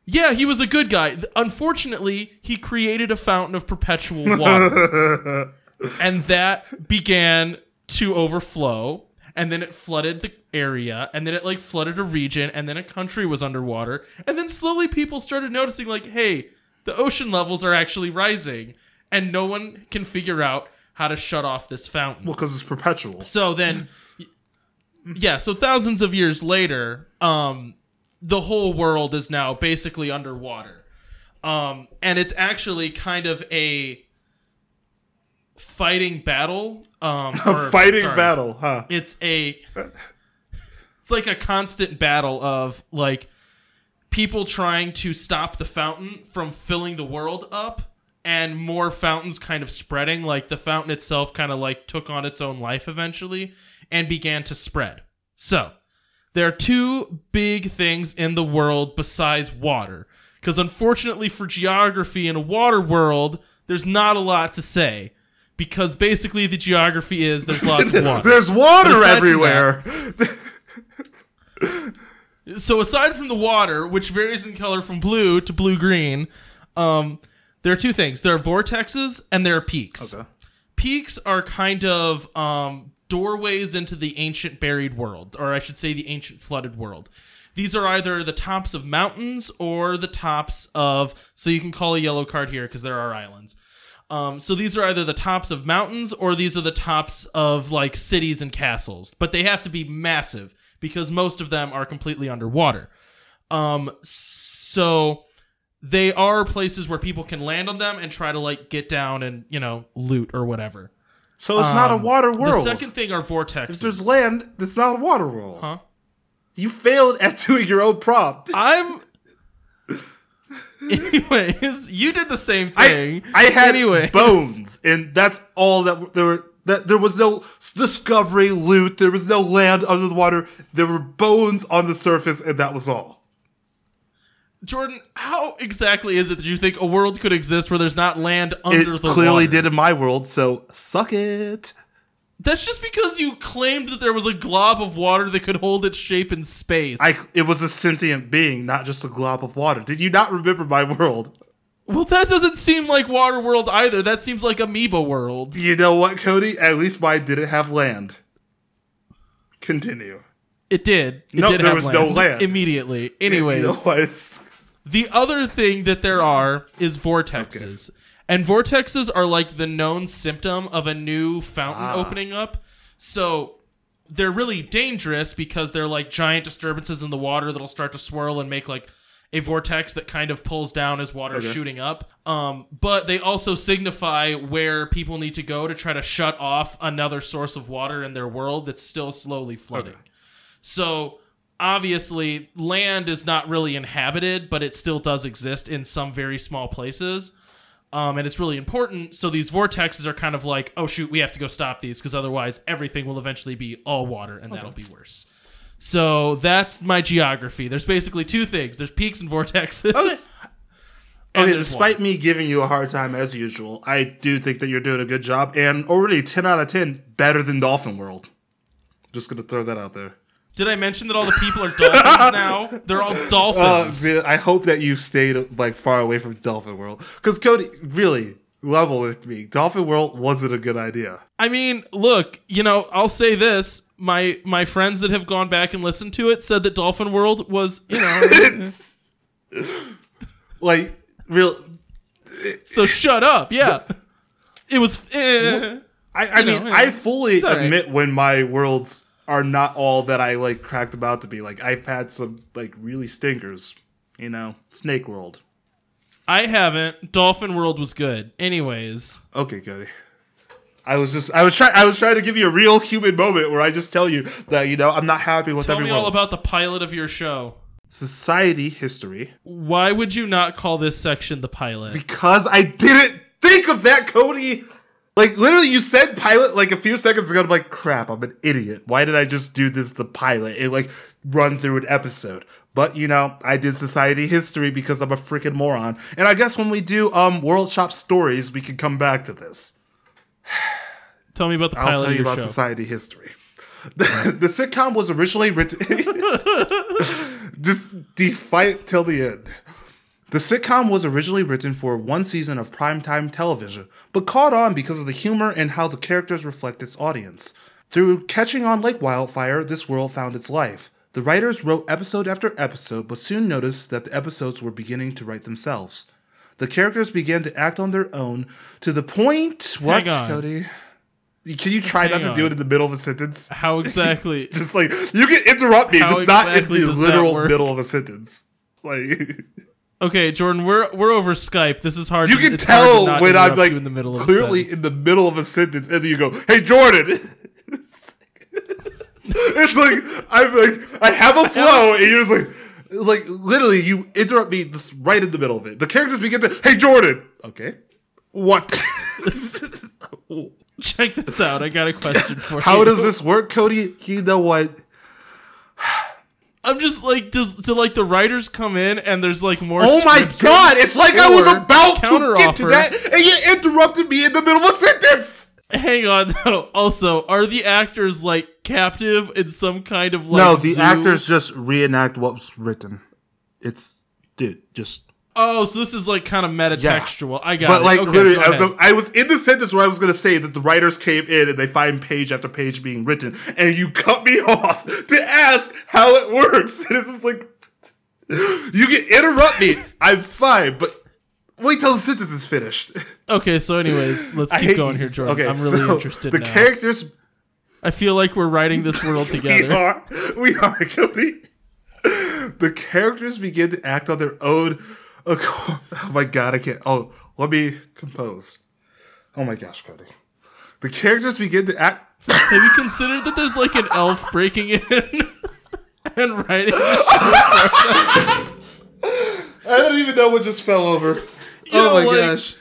Yeah, he was a good guy. Unfortunately, he created a fountain of perpetual water. and that began to overflow and then it flooded the area and then it like flooded a region and then a country was underwater and then slowly people started noticing like hey the ocean levels are actually rising and no one can figure out how to shut off this fountain Well, because it's perpetual. so then yeah so thousands of years later um the whole world is now basically underwater um and it's actually kind of a fighting battle um or- Fighting sorry, battle, huh? it's a it's like a constant battle of like people trying to stop the fountain from filling the world up and more fountains kind of spreading like the fountain itself kind of like took on its own life eventually and began to spread. So there are two big things in the world besides water because unfortunately for geography in a water world there's not a lot to say because basically the geography is there's lots of water There's water everywhere. so aside from the water, which varies in color from blue to blue green, um, there are two things. There are vortexes and there are peaks. Okay. Peaks are kind of um, doorways into the ancient buried world, or I should say the ancient flooded world. These are either the tops of mountains or the tops of. So you can call a yellow card here because there are islands. Um, so these are either the tops of mountains or these are the tops of like cities and castles, but they have to be massive because most of them are completely underwater. Um, so they are places where people can land on them and try to like get down and you know loot or whatever. So it's not a Um, water world. The second thing are vortexes. if there's land, it's not a water world. Huh? You failed at doing your own prompt. I'm. Anyways, you did the same thing. I had Anyways. bones, and that's all that there were. That there was no discovery, loot. There was no land under the water. There were bones on the surface, and that was all. Jordan, how exactly is it that you think a world could exist where there's not land It under the clearly water? did in my world, so suck it. That's just because you claimed that there was a glob of water that could hold its shape in space. I it was a sentient being, not just a glob of water. Did you not remember my world? well, that doesn't seem like Water World either. That seems like Amoeba World. You know what, Cody? At least mine didn't have land. Continue. It did. It No, did there have was no land. immediately. Anyways, You know? The other thing that there are is vortexes. And vortexes are like the known symptom of a new fountain Ah. opening up. So they're really dangerous because they're like giant disturbances in the water that'll start to swirl and make like a vortex that kind of pulls down as water Okay. shooting up. Um, but they also signify where people need to go to try to shut off another source of water in their world that's still slowly flooding. Okay. So obviously, land is not really inhabited, but it still does exist in some very small places. Um, and it's really important. So these vortexes are kind of like, oh shoot, we have to go stop these because otherwise everything will eventually be all water, and that'll be worse. So that's my geography. There's basically two things: there's peaks and vortexes. Okay. and Okay, despite me giving you a hard time as usual, I do think that you're doing a good job, and already 10 out of 10 better than Dolphin World. Just gonna throw that out there. Did I mention that all the people are dolphins now? They're all Uh, dolphins. man, I hope that you stayed like far away from Dolphin World, because Cody, really, level with me. Dolphin World wasn't a good idea. I mean, look, you know, I'll say this: my my friends that have gone back and listened to it said that Dolphin World was, you know, Like, real. so shut up. Yeah, it was. eh. I, I mean, know, I fully all right. admit when my worlds are not all that I like cracked about to be. Like, I've had some like really stinkers. You know, Snake World. I haven't. Dolphin World was good. Anyways, Okay, Cody. I was just I was trying I was trying to give you a real human moment where I just tell you that you know I'm not happy with everyone. tell every me all about the pilot of your show. society history Why would you not call this section the pilot? because I didn't think of that, Cody. Like literally, you said pilot like a few seconds ago. I'm like, crap, I'm an idiot. Why did I just do this the pilot and like run through an episode? But you know, I did society history because I'm a freaking moron. And I guess when we do um World Shop stories, we can come back to this. Tell me about the pilot. I'll tell you about show. society history. The, the sitcom was originally written. Just defiant till the end. The sitcom was originally written for one season of primetime television, but caught on because of the humor and how the characters reflect its audience. Through catching on like wildfire, this world found its life. The writers wrote episode after episode, but soon noticed that the episodes were beginning to write themselves. The characters began to act on their own to the point. What. Cody? Can you try not Hang to do it in the middle of a sentence? How exactly? Just like you can interrupt me, How just not in the literal middle of a sentence. Like okay, Jordan, we're we're over Skype. This is hard. you to, can tell when I'm like in the middle of clearly in the middle of a sentence, and then you go, "Hey, Jordan." it's like I'm like I have a flow, and you're just like, like literally, you interrupt me just right in the middle of it. The characters begin to, "Hey, Jordan." Okay, what? Check this out. I got a question for you. How does this work, Cody? You know what? I'm just like, does do like the writers come in and there's like more? Oh my god! It's like I was about to get to that, and you interrupted me in the middle of a sentence. Hang on though. Also, are the actors like captive in some kind of like? no, the zoo? actors just reenact what was written. It's dude, just Oh, so this is like kind of metatextual. I got but it. like okay, literally, go as a, I was in the sentence where I was going to say that the writers came in and they find page after page being written, and you cut me off to ask how it works. And it's just like you can interrupt me. I'm fine, but wait till the sentence is finished. okay, so anyways, let's keep going here, Jordan. Okay, I'm really so interested The now. characters I feel like we're writing this world together. We are. We are, Cody. The characters begin to act on their own. Oh my god, I can't. Oh, let me compose. Oh my gosh, Cody. The characters begin to act. Have you considered that there's like an elf breaking in and writing? I don't even know what just fell over. know, oh my like- gosh.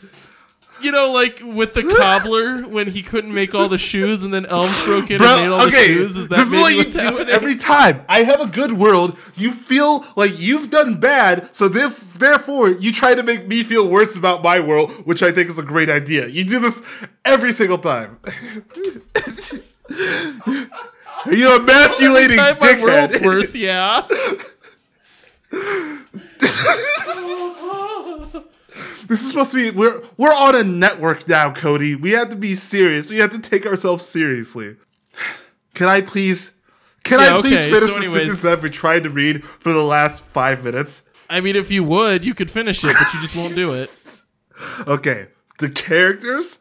You know, like with the cobbler when he couldn't make all the shoes, and then elves broke in Bro, and made all okay, the shoes. Is that this is what you do happening? every time. I have a good world. You feel like you've done bad, so theref- therefore you try to make me feel worse about my world, which I think is a great idea. You do this every single time. You're emasculating Time my world's dickhead. worse, yeah. This is supposed to be we're we're on a network now, Cody. We have to be serious. We have to take ourselves seriously. Can I please can Yeah, I please okay, finish so the anyways- sentence I've been trying to read for the last five minutes? I mean, if you would, you could finish it, but you just won't do it. Okay. The characters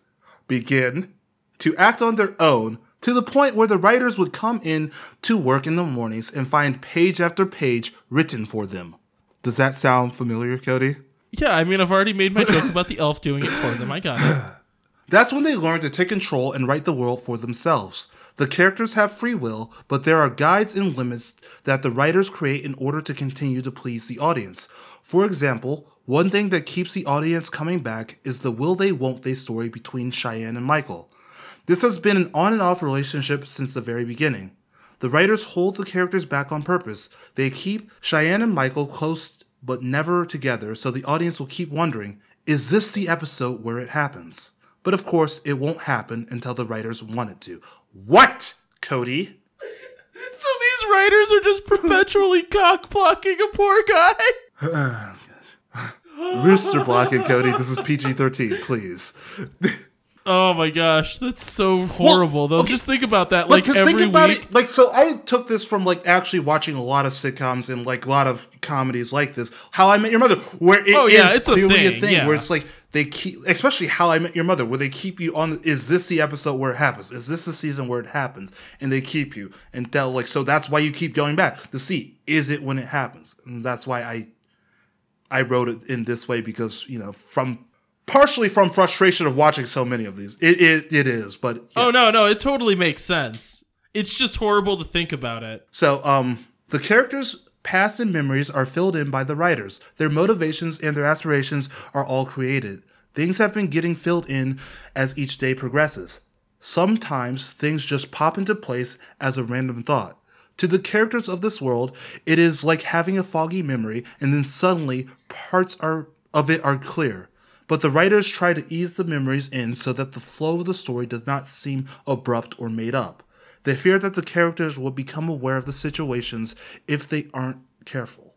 begin to act on their own to the point where the writers would come in to work in the mornings and find page after page written for them. Does that sound familiar, Cody? Yeah, I mean, I've already made my joke about the elf doing it for them. I got it. That's when they learn to take control and write the world for themselves. The characters have free will, but there are guides and limits that the writers create in order to continue to please the audience. For example, one thing that keeps the audience coming back is the will they won't they story between Cheyenne and Michael. This has been an on and off relationship since the very beginning. The writers hold the characters back on purpose. They keep Cheyenne and Michael close but never together, so the audience will keep wondering is this the episode where it happens? But of course, it won't happen until the writers want it to. What, Cody? So these writers are just perpetually cock blocking a poor guy. Rooster blocking, Cody. This is PG 13, please. Oh my gosh, that's so horrible. Though, okay, just think about that. Like every think about week, it, like so, I took this from like actually watching a lot of sitcoms and like a lot of comedies like this. How I Met Your Mother, where it is Oh, yeah, it's a clearly a thing, thing, yeah. where it's like they keep, especially How I Met Your Mother, where they keep you on. Is this the episode where it happens? Is this the season where it happens? And they keep you and tell like so. That's why you keep going back to see is it when it happens, and that's why I I wrote it in this way because you know from partially from frustration of watching so many of these. It it, it is, but yeah. oh no, no, it totally makes sense. It's just horrible to think about it. So, um, the characters' past and memories are filled in by the writers. Their motivations and their aspirations are all created. Things have been getting filled in as each day progresses. Sometimes things just pop into place as a random thought. To the characters of this world, it is like having a foggy memory and then suddenly parts are of it are clear. But the writers try to ease the memories in so that the flow of the story does not seem abrupt or made up. They fear that the characters will become aware of the situations if they aren't careful.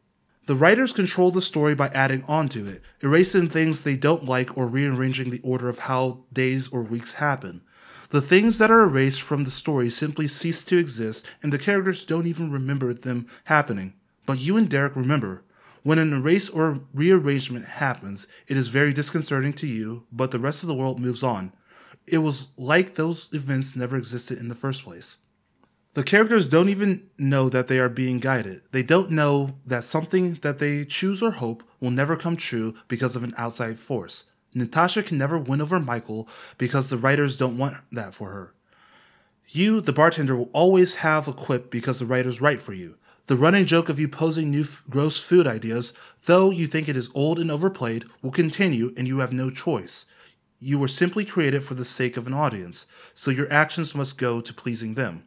The writers control the story by adding on to it, erasing things they don't like or rearranging the order of how days or weeks happen. The things that are erased from the story simply cease to exist, and the characters don't even remember them happening. But you and Derek remember. When an erase or rearrangement happens, it is very disconcerting to you, but the rest of the world moves on. It was like those events never existed in the first place. The characters don't even know that they are being guided. They don't know that something that they choose or hope will never come true because of an outside force. Natasha can never win over Michael because the writers don't want that for her. You, the bartender, will always have a quip because the writers write for you. The running joke of you posing new f- gross food ideas, though you think it is old and overplayed, will continue and you have no choice. You were simply created for the sake of an audience, so your actions must go to pleasing them.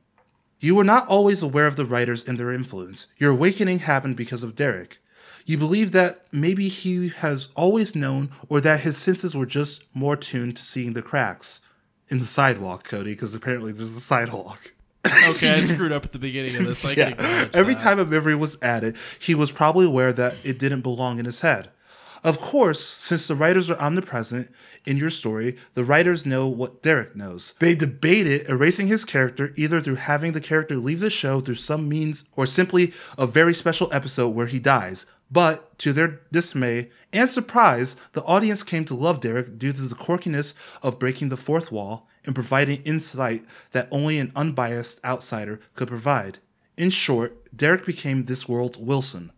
You were not always aware of the writers and their influence. Your awakening happened because of Derek. You believe that maybe he has always known, or that his senses were just more tuned to seeing the cracks in the sidewalk, Cody, because apparently there's a sidewalk. Okay, I screwed up at the beginning of this. I Yeah. Every that. time a memory was added, he was probably aware that it didn't belong in his head. Of course, since the writers are omnipresent in your story, the writers know what Derek knows. They debated erasing his character either through having the character leave the show through some means or simply a very special episode where he dies. But to their dismay and surprise, the audience came to love Derek due to the quirkiness of breaking the fourth wall and providing insight that only an unbiased outsider could provide. In short, Derek became this world's Wilson,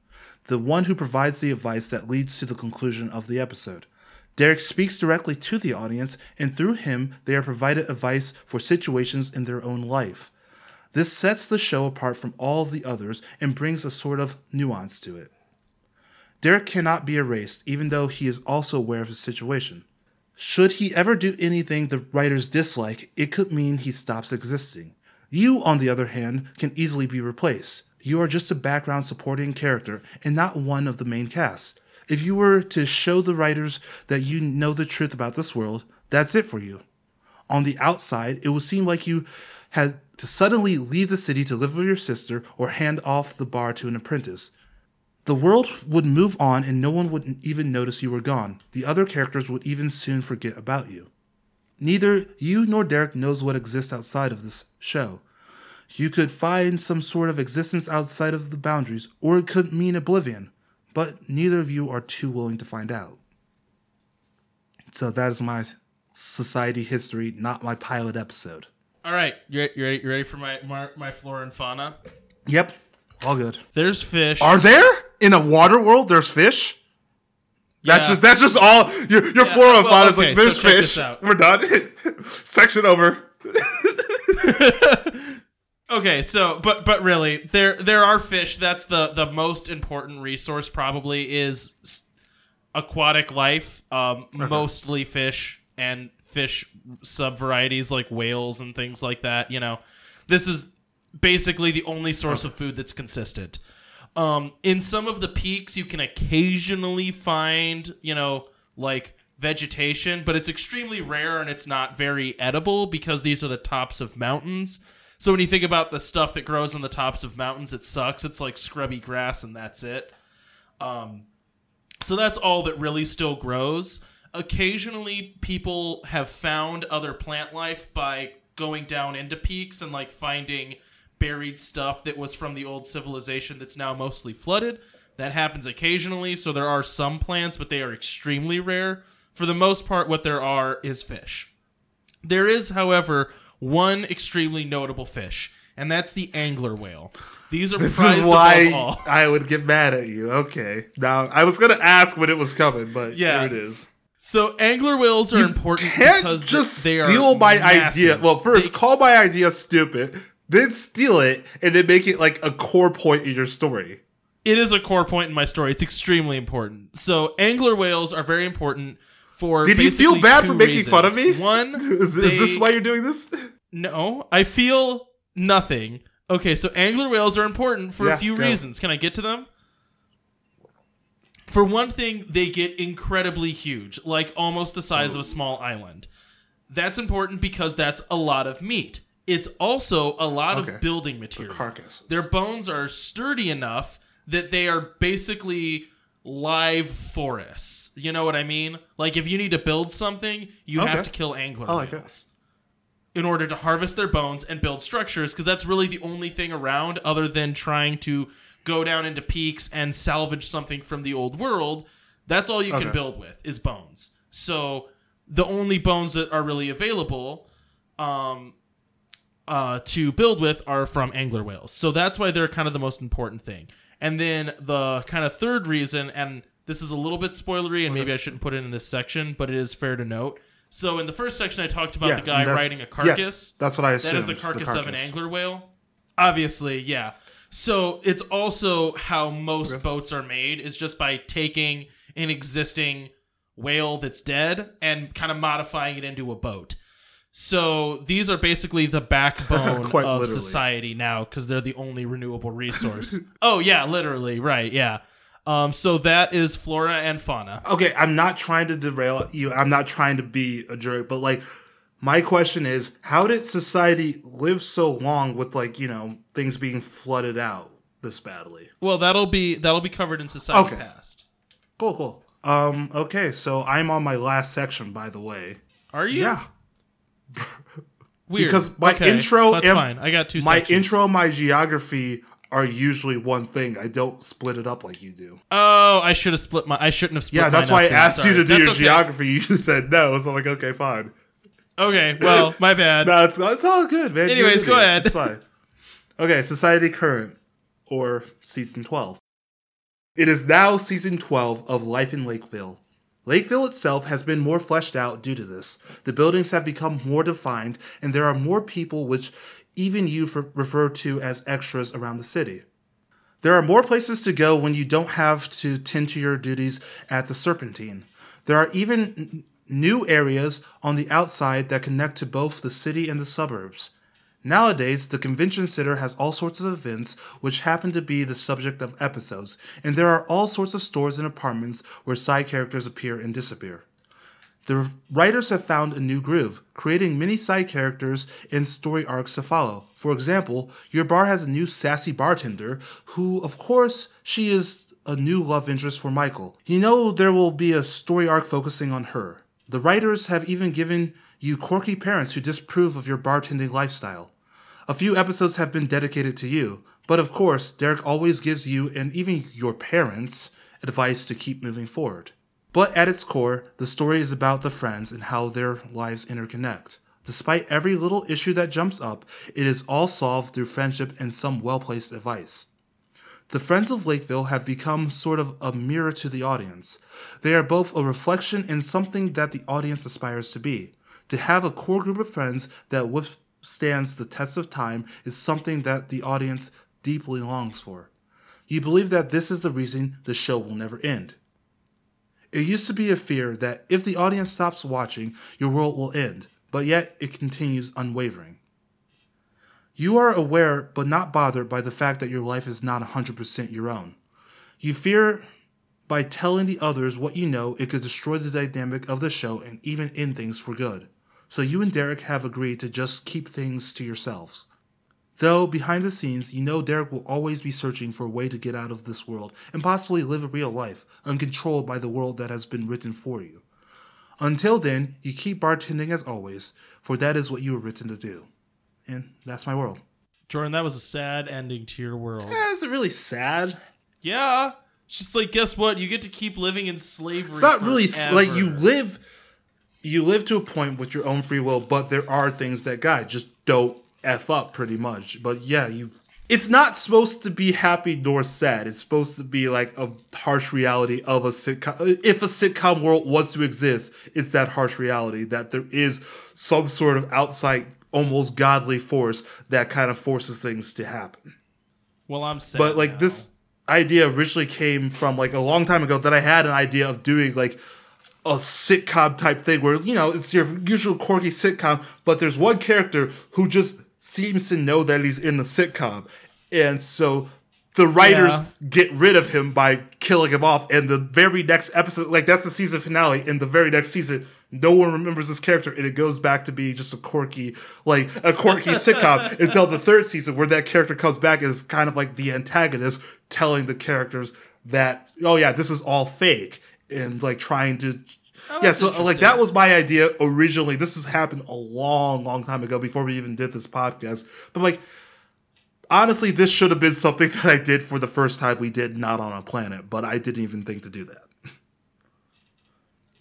the one who provides the advice that leads to the conclusion of the episode. Derek speaks directly to the audience, and through him, they are provided advice for situations in their own life. This sets the show apart from all the others and brings a sort of nuance to it. Derek cannot be erased, even though he is also aware of his situation. Should he ever do anything the writers dislike, it could mean he stops existing. You, on the other hand, can easily be replaced. You are just a background supporting character and not one of the main cast. If you were to show the writers that you know the truth about this world, that's it for you. On the outside, it would seem like you had to suddenly leave the city to live with your sister or hand off the bar to an apprentice. The world would move on and no one would even notice you were gone. The other characters would even soon forget about you. Neither you nor Derek knows what exists outside of this show. You could find some sort of existence outside of the boundaries, or it could mean oblivion, but neither of you are too willing to find out. So that is my society history, not my pilot episode. All right, you you ready? You ready for my my, my flora and fauna? Yep, all good. There's fish. Are there in a water world? There's fish. That's Yeah. just that's just all your your Yeah, flora and well, fauna is okay, like there's so fish. We're done. Section over. Okay, so but but really, there there are fish. That's the the most important resource. Probably is aquatic life. Um, mostly fish and fish sub varieties like whales and things like that. You know, this is basically the only source of food that's consistent. Um, in some of the peaks, you can occasionally find, you know, like vegetation, but it's extremely rare and it's not very edible because these are the tops of mountains. So when you think about the stuff that grows on the tops of mountains, it sucks. It's like scrubby grass and that's it. Um, so that's all that really still grows. Occasionally, people have found other plant life by going down into peaks and like finding buried stuff that was from the old civilization that's now mostly flooded. That happens occasionally, so there are some plants, but they are extremely rare. For the most part, what there are is fish. There is, however, one extremely notable fish, and that's the angler whale. These are This prized is why all. I would get mad at you. Okay. Now I was gonna ask when it was coming, but Yeah. here it is. So angler whales are important Can't because just they are steal my massive. idea. Well, first They- call my idea stupid, then steal it, and then make it like a core point in your story. it is a core point in my story. It's extremely important. So angler whales are very important for. Did you feel bad for making fun of me? One, Is, is this why you're doing this? No, I feel nothing. Okay, so angler whales are important for Yeah, a few go. reasons. Can I get to them? For one thing, they get incredibly huge, like almost the size of a small island. That's important because that's a lot of meat. It's also a lot Okay. of building material. Carcass. Their bones are sturdy enough that they are basically live forests. You know what I mean? Like if you need to build something, you have to kill angler I like it. in order to harvest their bones and build structures because that's really the only thing around other than trying to go down into peaks and salvage something from the old world. That's all you can build with is bones. So the only bones that are really available um, uh, to build with are from angler whales. So that's why they're kind of the most important thing. And then the kind of third reason, and this is a little bit spoilery, and maybe I shouldn't put it in this section, but it is fair to note. So in the first section, I talked about Yeah, the guy riding a yeah, carcass. that's what I assumed. That is the carcass, of an angler whale. Obviously, yeah. So it's also how most boats are made is just by taking an existing whale that's dead and kind of modifying it into a boat. So these are basically the backbone of literally. society now because they're the only renewable resource. oh yeah, literally, right? Yeah. Um, so that is flora and fauna. okay, I'm not trying to derail you. I'm not trying to be a jerk, but like my question is, how did society live so long with like, you know, things being flooded out this badly? Well, that'll be that'll be covered in society Okay. past. Cool, cool. Um, okay, so I'm on my last section by the way. Are you? Yeah. Weird. Because my Okay, intro That's and- fine. I got two. My sections. intro and my geography are usually one thing. I don't split it up like you do. Oh, I should have split my. I shouldn't have split. Yeah, that's why I then. asked you Sorry. to do That's your okay. geography. You just said no. So I'm like, okay, fine. Okay, well, my bad. No, it's, it's all good, man. Anyways, go ahead. It's fine. Okay, Society Current, or Season 12. It is now Season 12 of Life in Lakeville. Lakeville itself has been more fleshed out due to this. The buildings have become more defined, and there are more people, which even you refer to as extras around the city. There are more places to go when you don't have to tend to your duties at the Serpentine. There are even new areas on the outside that connect to both the city and the suburbs. Nowadays, the convention center has all sorts of events which happen to be the subject of episodes, and there are all sorts of stores and apartments where side characters appear and disappear. The writers have found a new groove, creating many side characters and story arcs to follow. For example, your bar has a new sassy bartender, who, of course, she is a new love interest for Michael. You know there will be a story arc focusing on her. The writers have even given you quirky parents who disapprove of your bartending lifestyle. A few episodes have been dedicated to you, but of course, Derek always gives you and even your parents advice to keep moving forward. But at its core, the story is about the friends and how their lives interconnect. Despite every little issue that jumps up, it is all solved through friendship and some well placed advice. The Friends of Lakeville have become sort of a mirror to the audience. They are both a reflection and something that the audience aspires to be. To have a core group of friends that withstands the test of time is something that the audience deeply longs for. You believe that this is the reason the show will never end. It used to be a fear that if the audience stops watching, your world will end, but yet it continues unwavering. You are aware but not bothered by the fact that your life is not 100% your own. You fear by telling the others what you know, it could destroy the dynamic of the show and even end things for good. So you and Derek have agreed to just keep things to yourselves. Though behind the scenes, you know Derek will always be searching for a way to get out of this world and possibly live a real life, uncontrolled by the world that has been written for you. Until then, you keep bartending as always, for that is what you were written to do. And that's my world. Jordan, that was a sad ending to your world. Eh, is it really sad? Yeah. It's just like, guess what? You get to keep living in slavery. It's not really s- like you live you live to a point with your own free will, but there are things that God just don't f up pretty much. But yeah, you it's not supposed to be happy nor sad. It's supposed to be like a harsh reality of a sitcom. If a sitcom world was to exist, it's that harsh reality that there is some sort of outside, almost godly force that kind of forces things to happen Well, I'm sad. but like now. this idea originally came from like a long time ago that I had an idea of doing like a sitcom type thing where you know it's your usual quirky sitcom, but there's one character who just seems to know that he's in the sitcom, and so the writers Yeah. get rid of him by killing him off. And the very next episode, like that's the season finale, and the very next season, no one remembers this character, and it goes back to being just a quirky, like a quirky sitcom until the third season, where that character comes back as kind of like the antagonist, telling the characters that, oh yeah, this is all fake, and like trying to. Oh, yeah, so like that was my idea originally. This has happened a long, long time ago before we even did this podcast. But like, honestly, this should have been something that I did for the first time we did not on a planet, but I didn't even think to do that.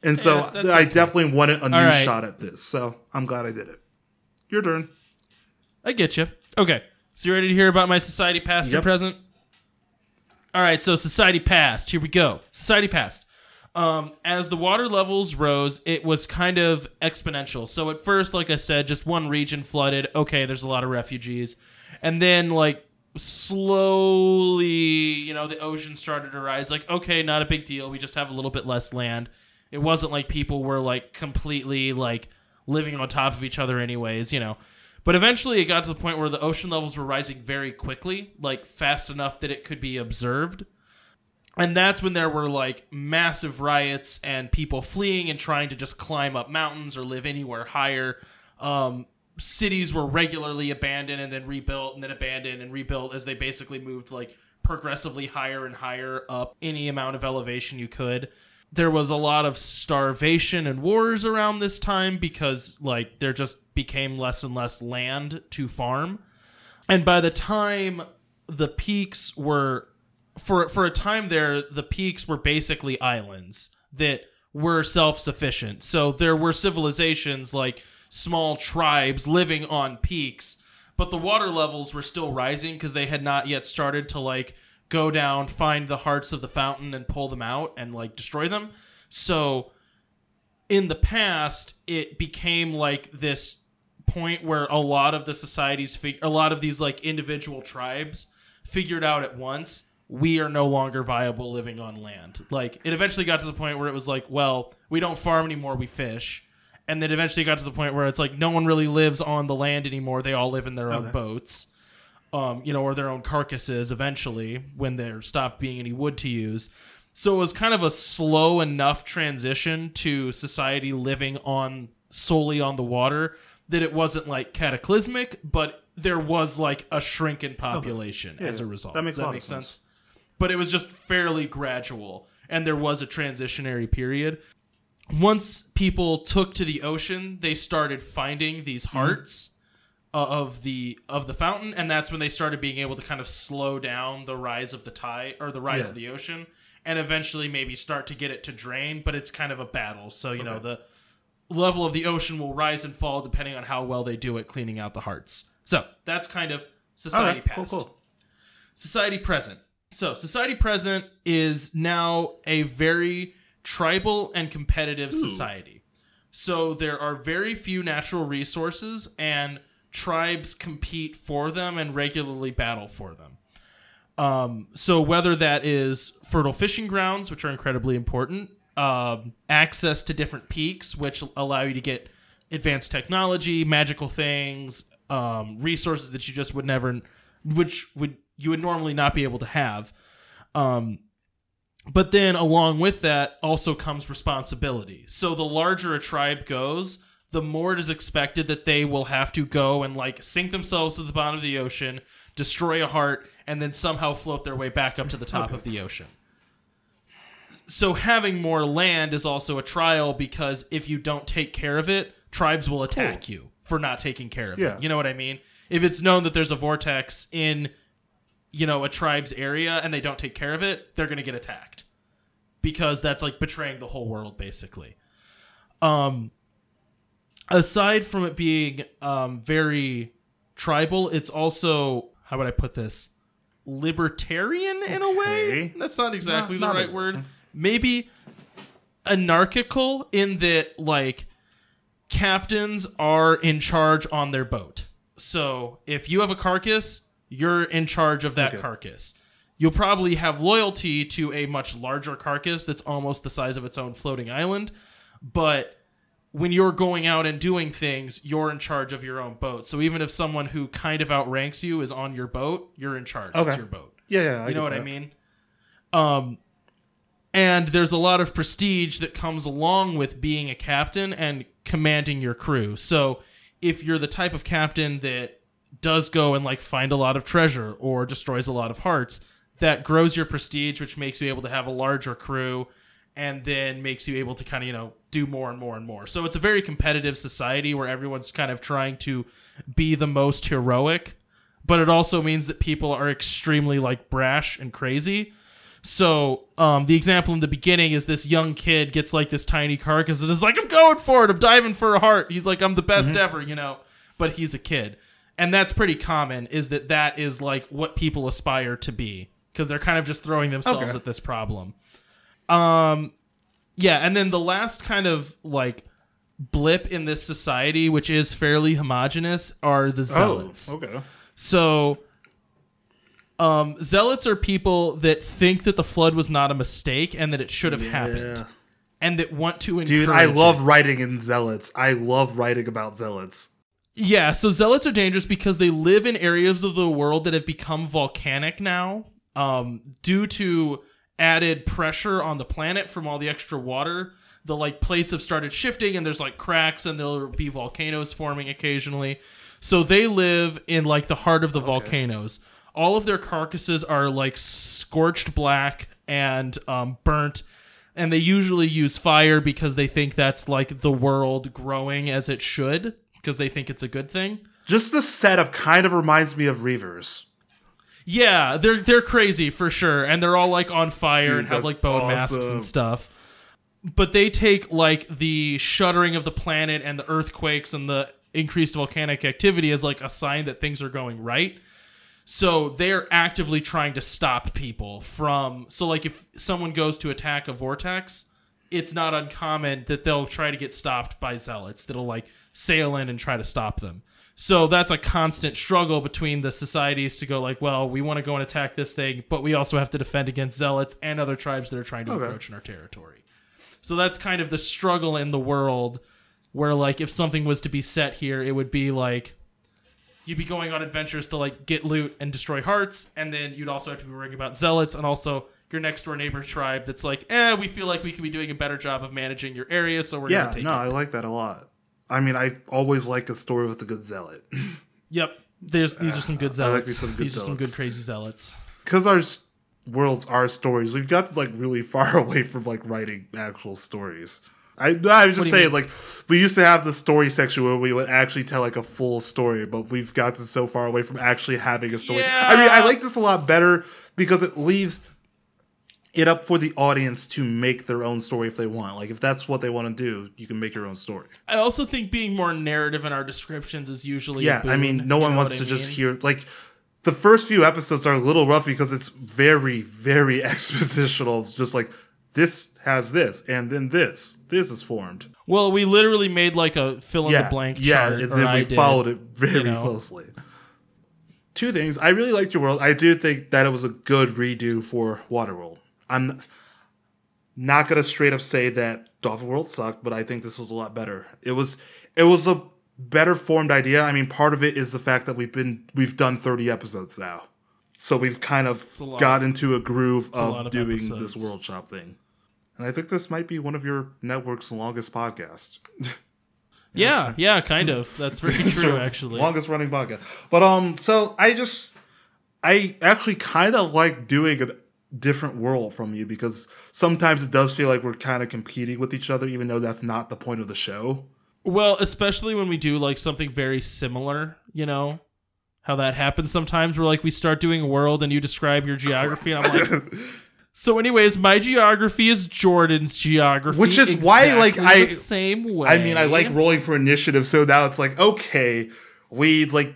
And so Yeah, that's I okay. definitely wanted a new right. shot at this. So I'm glad I did it. Your turn. I get you. Okay. So you ready to hear about my society past Yep. and present? All right. So society past. Here we go. Society past. Um, as the water levels rose, it was kind of exponential. So at first, like I said, just one region flooded. Okay, there's a lot of refugees, and then like slowly, you know, the ocean started to rise. Like, okay, not a big deal. We just have a little bit less land. It wasn't like people were like completely like living on top of each other, anyways. You know. But eventually, it got to the point where the ocean levels were rising very quickly, like fast enough that it could be observed. And that's when there were like massive riots and people fleeing and trying to just climb up mountains or live anywhere higher. Um, cities were regularly abandoned and then rebuilt and then abandoned and rebuilt as they basically moved like progressively higher and higher up any amount of elevation you could. There was a lot of starvation and wars around this time because like there just became less and less land to farm. And by the time the peaks were for for a time there the peaks were basically islands that were self-sufficient. So there were civilizations like small tribes living on peaks, but the water levels were still rising because they had not yet started to like go down, find the hearts of the fountain and pull them out and like destroy them. So in the past, it became like this point where a lot of the societies, fig- a lot of these like individual tribes figured out at once we are no longer viable living on land. Like it eventually got to the point where it was like, well, we don't farm anymore, we fish. And then eventually got to the point where it's like no one really lives on the land anymore. They all live in their own Okay. boats. Um, you know, or their own carcasses eventually when there stopped being any wood to use. So it was kind of a slow enough transition to society living on solely on the water that it wasn't like cataclysmic, but there was like a shrink in population Yeah, as a result. That makes that lot make of sense? sense. But it was just fairly gradual, and there was a transitionary period. Once people took to the ocean, they started finding these Mm-hmm. hearts uh, of the of the fountain, and that's when they started being able to kind of slow down the rise of the tide or the rise Yeah. of the ocean, and eventually maybe start to get it to drain. But it's kind of a battle, so you know the level of the ocean will rise and fall depending on how well they do at cleaning out the hearts. So that's kind of society cool, past. cool. Society present. So, society present is now a very tribal and competitive society. So, there are very few natural resources, and tribes compete for them and regularly battle for them. Um, so, whether that is fertile fishing grounds, which are incredibly important, um, access to different peaks, which allow you to get advanced technology, magical things, um, resources that you just would never, which would you would normally not be able to have. Um, but then along with that also comes responsibility. So the larger a tribe goes, the more it is expected that they will have to go and like sink themselves to the bottom of the ocean, destroy a heart, and then somehow float their way back up to the top of the ocean. So having more land is also a trial because if you don't take care of it, tribes will attack you for not taking care of Yeah. it. You know what I mean? If it's known that there's a vortex in you know, a tribe's area and they don't take care of it, they're going to get attacked. Because that's like betraying the whole world basically. Um aside from it being um very tribal, it's also how would I put this? libertarian in a way. That's not exactly Not- the not right exactly. word. Maybe anarchical in that like captains are in charge on their boat. So if you have a carcass, you're in charge of that Okay. carcass. You'll probably have loyalty to a much larger carcass that's almost the size of its own floating island, but when you're going out and doing things, you're in charge of your own boat. So even if someone who kind of outranks you is on your boat, you're in charge. It's your boat. Yeah, yeah. You know what I mean? Um, And there's a lot of prestige that comes along with being a captain and commanding your crew. So if you're the type of captain that does go and like find a lot of treasure or destroys a lot of hearts, that grows your prestige, which makes you able to have a larger crew and then makes you able to kind of, you know, do more and more and more. So it's a very competitive society where everyone's kind of trying to be the most heroic, but it also means that people are extremely like brash and crazy. So, um, the example in the beginning is this young kid gets like this tiny carcass and is like, I'm going for it, I'm diving for a heart. He's like, I'm the best ever, you know, but he's a kid. And that's pretty common, is that that is like what people aspire to be because they're kind of just throwing themselves Okay. at this problem. Um, yeah, and then the last kind of like blip in this society, which is fairly homogenous, are the zealots. Oh, okay. So, um, zealots are people that think that the flood was not a mistake and that it should have happened, and that want to encourage. Dude, I it. love writing in zealots. I love writing about zealots. Yeah, so zealots are dangerous because they live in areas of the world that have become volcanic now, um, due to added pressure on the planet from all the extra water. The like plates have started shifting, and there's like cracks, and there'll be volcanoes forming occasionally. So they live in like the heart of the volcanoes. All of their carcasses are like scorched black and um, burnt, and they usually use fire because they think that's like the world growing as it should because they think it's a good thing. Just the setup kind of reminds me of Reavers. Yeah, they're they're crazy for sure, and they're all like on fire Dude, and have like bone masks and stuff. But they take like the shuddering of the planet and the earthquakes and the increased volcanic activity as like a sign that things are going right. So they're actively trying to stop people from. So like if someone goes to attack a vortex, it's not uncommon that they'll try to get stopped by zealots that'll like sail in and try to stop them. So that's a constant struggle between the societies to go like, well, we want to go and attack this thing, but we also have to defend against zealots and other tribes that are trying to Okay. encroach in our territory. So that's kind of the struggle in the world where like if something was to be set here, it would be like you'd be going on adventures to like get loot and destroy hearts, and then you'd also have to be worrying about zealots and also your next door neighbor tribe that's like, eh, we feel like we could be doing a better job of managing your area, so we're Yeah, gonna take no, it. I like that a lot. I mean, I always like a story with a good zealot. Yep. There's these are some good I like zealots. me some good these are some zealots. good crazy zealots. Because our s- worlds are stories, we've got like really far away from like writing actual stories. I, I was just do you saying, mean? like, we used to have the story section where we would actually tell like a full story, but we've gotten so far away from actually having a story. I mean, I Yeah. like this a lot better because it leaves it up for the audience to make their own story if they want. Like, if that's what they want to do, you can make your own story. I also think being more narrative in our descriptions is usually Yeah, I mean, no one wants to I just hear like the first few episodes are a little rough because it's very, very expositional. It's just like this has this, and then this, this is formed. Well, we literally made like a fill in yeah, the blank yeah, chart, and then I we did. followed it very know. closely. Two things. I really liked your world. I do think that it was a good redo for Waterworld. I'm not gonna straight up say that Dolphin World sucked, but I think this was a lot better. It was it was a better formed idea. I mean, part of it is the fact that we've been we've done 30 episodes now. So we've kind of got into a groove a lot of of doing episodes. this world shop thing. And I think this might be one of your network's longest podcasts. Yeah, yeah, kind of. That's very true, actually. Longest running podcast. But um so I just I actually kind of like doing a different world from you because sometimes it does feel like we're kind of competing with each other even though that's not the point of the show. Well, especially when we do like something very similar, you know, how that happens sometimes. Where like we start doing a world and you describe your geography, and I'm like, so. Anyways, my geography is Jordan's geography, Which is why, like, I- the same way. I mean, I like rolling for initiative so now it's like okay, we like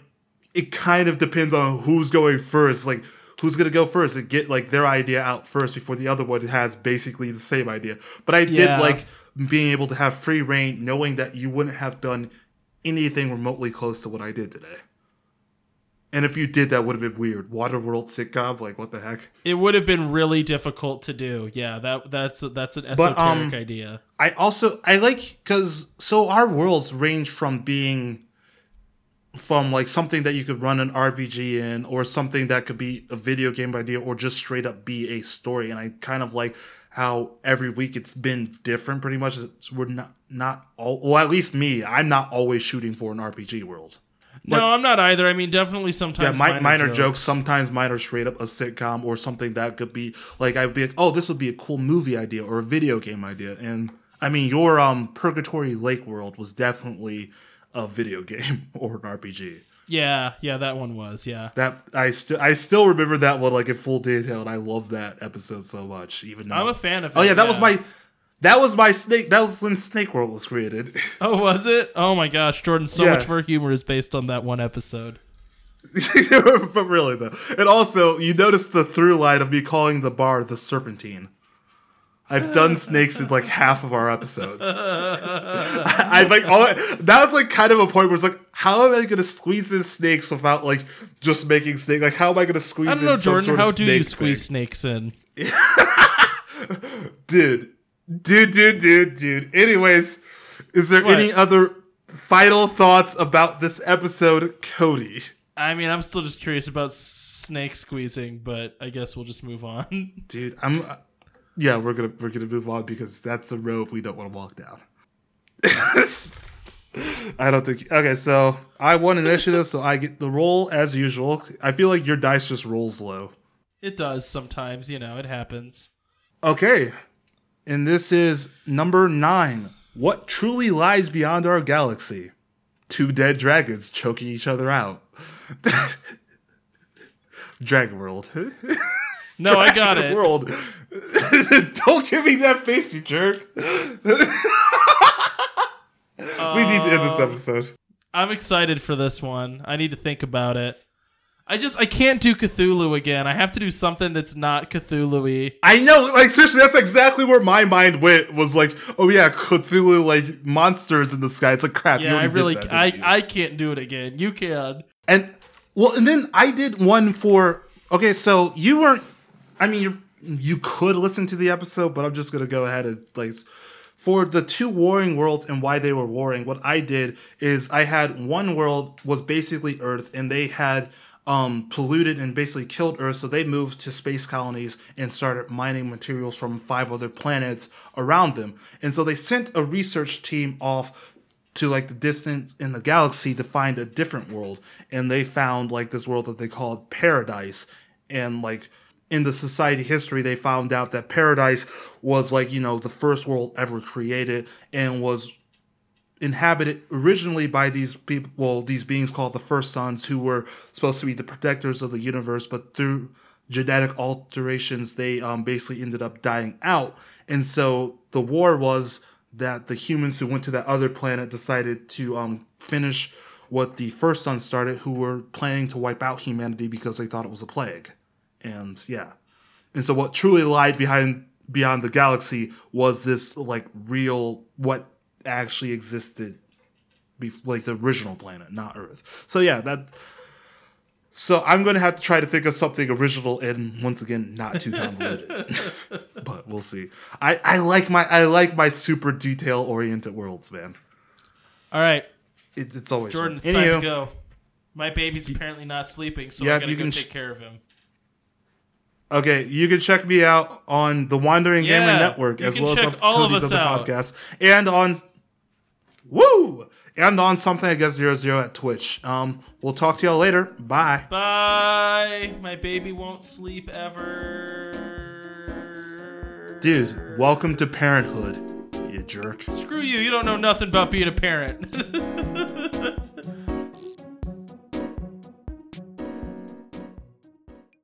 it kind of depends on who's going first, like who's going to go first and get like their idea out first before the other one has basically the same idea. But I did like being able to have free reign knowing that you wouldn't have done anything remotely close to what I did today. And if you did, that would have been weird. Waterworld sitcom, like what the heck? It would have been really difficult to do. Yeah, that that's that's an esoteric um, idea. I also I like because so our worlds range from being from like something that you could run an RPG in, or something that could be a video game idea, or just straight up be a story. And I kind of like how every week it's been different. Pretty much, it's, we're not not all. Well, at least me, I'm not always shooting for an RPG world. no, I'm not either. I mean, definitely Yeah, sometimes mi- minor, jokes. Sometimes minor straight up a sitcom or something that could be like I'd be like, oh, this would be a cool movie idea or a video game idea. And I mean, your um Purgatory Lake world was definitely a video game or an RPG. Yeah, yeah, that one was. Yeah. That I still I still remember that one like in full detail, and I love that episode so much. Even though I'm a fan of oh, it. oh yeah, that was my that was my snake. That was when Snake World was created. Oh, was it? Oh my gosh, Jordan, so Yeah. much of our humor is based on that one episode. but really though, and also you notice the through line of me calling the bar the Serpentine. I've done snakes in like half of our episodes. I I like all that was like kind of a point where it's like, how am I going to squeeze in snakes without like just making snake? Like, how am I going to squeeze? I don't in know, Jordan. How do you squeeze thing? snakes in? dude, dude, dude, dude, dude. Anyways, is there What? any other final thoughts about this episode, Cody? I mean, I'm still just curious about snake squeezing, but I guess we'll just move on. Dude, I'm. Yeah, we're gonna we're gonna move on because that's a rope we don't want to walk down. I don't think. Okay, so I won initiative, so I get the roll as usual. I feel like your dice just rolls low. It does sometimes, you know, it happens. Okay, and this is number nine. What truly lies beyond our galaxy? Two dead dragons choking each other out. Dragon World. No, I got it. World. Don't give me that face, you jerk. we need to end this Um, episode. I'm excited for this one. I need to think about it. I just I can't do Cthulhu again. I have to do something that's not Cthulhu-y. I know, like seriously, that's exactly where my mind went. Was like, oh yeah, Cthulhu, like monsters in the sky. It's like crap. you Yeah, I really that, I? I can't do it again. You can. And well, and then I did one for. Okay, so you weren't. I mean, you you could listen to the episode, but I'm just gonna go ahead and like for the two warring worlds and why they were warring. What I did is I had one world was basically Earth, and they had um polluted and basically killed Earth, so they moved to space colonies and started mining materials from five other planets around them. And so they sent a research team off to like the distance in the galaxy to find a different world and they found like this world that they called paradise and like in the society history they found out that paradise was like you know the first world ever created and was inhabited originally by these people well these beings called the first sons who were supposed to be the protectors of the universe but through genetic alterations they um, basically ended up dying out. And so the war was that the humans who went to that other planet decided to um, finish what the first sons started who were planning to wipe out humanity because they thought it was a plague and yeah. And so what truly lied behind beyond the galaxy was this like real what actually existed be- like the original planet not earth. So yeah that so i'm going to have to try to think of something original and once again not too convoluted. But we'll see. I i like my i like my super detail oriented worlds man. All right, it, it's always Jordan, fun. it's time to go. My baby's apparently not sleeping, so Yeah, I gotta you go can take sh- care of him. Okay, you can check me out on the Wandering Yeah, Gamer Network as well as all of us other out. podcasts, and on woo and on something I guess zero zero at Twitch. Um, we'll talk to y'all later. Bye. Bye. My baby won't sleep ever. Dude, welcome to parenthood, you jerk. Screw you. You don't know nothing about being a parent.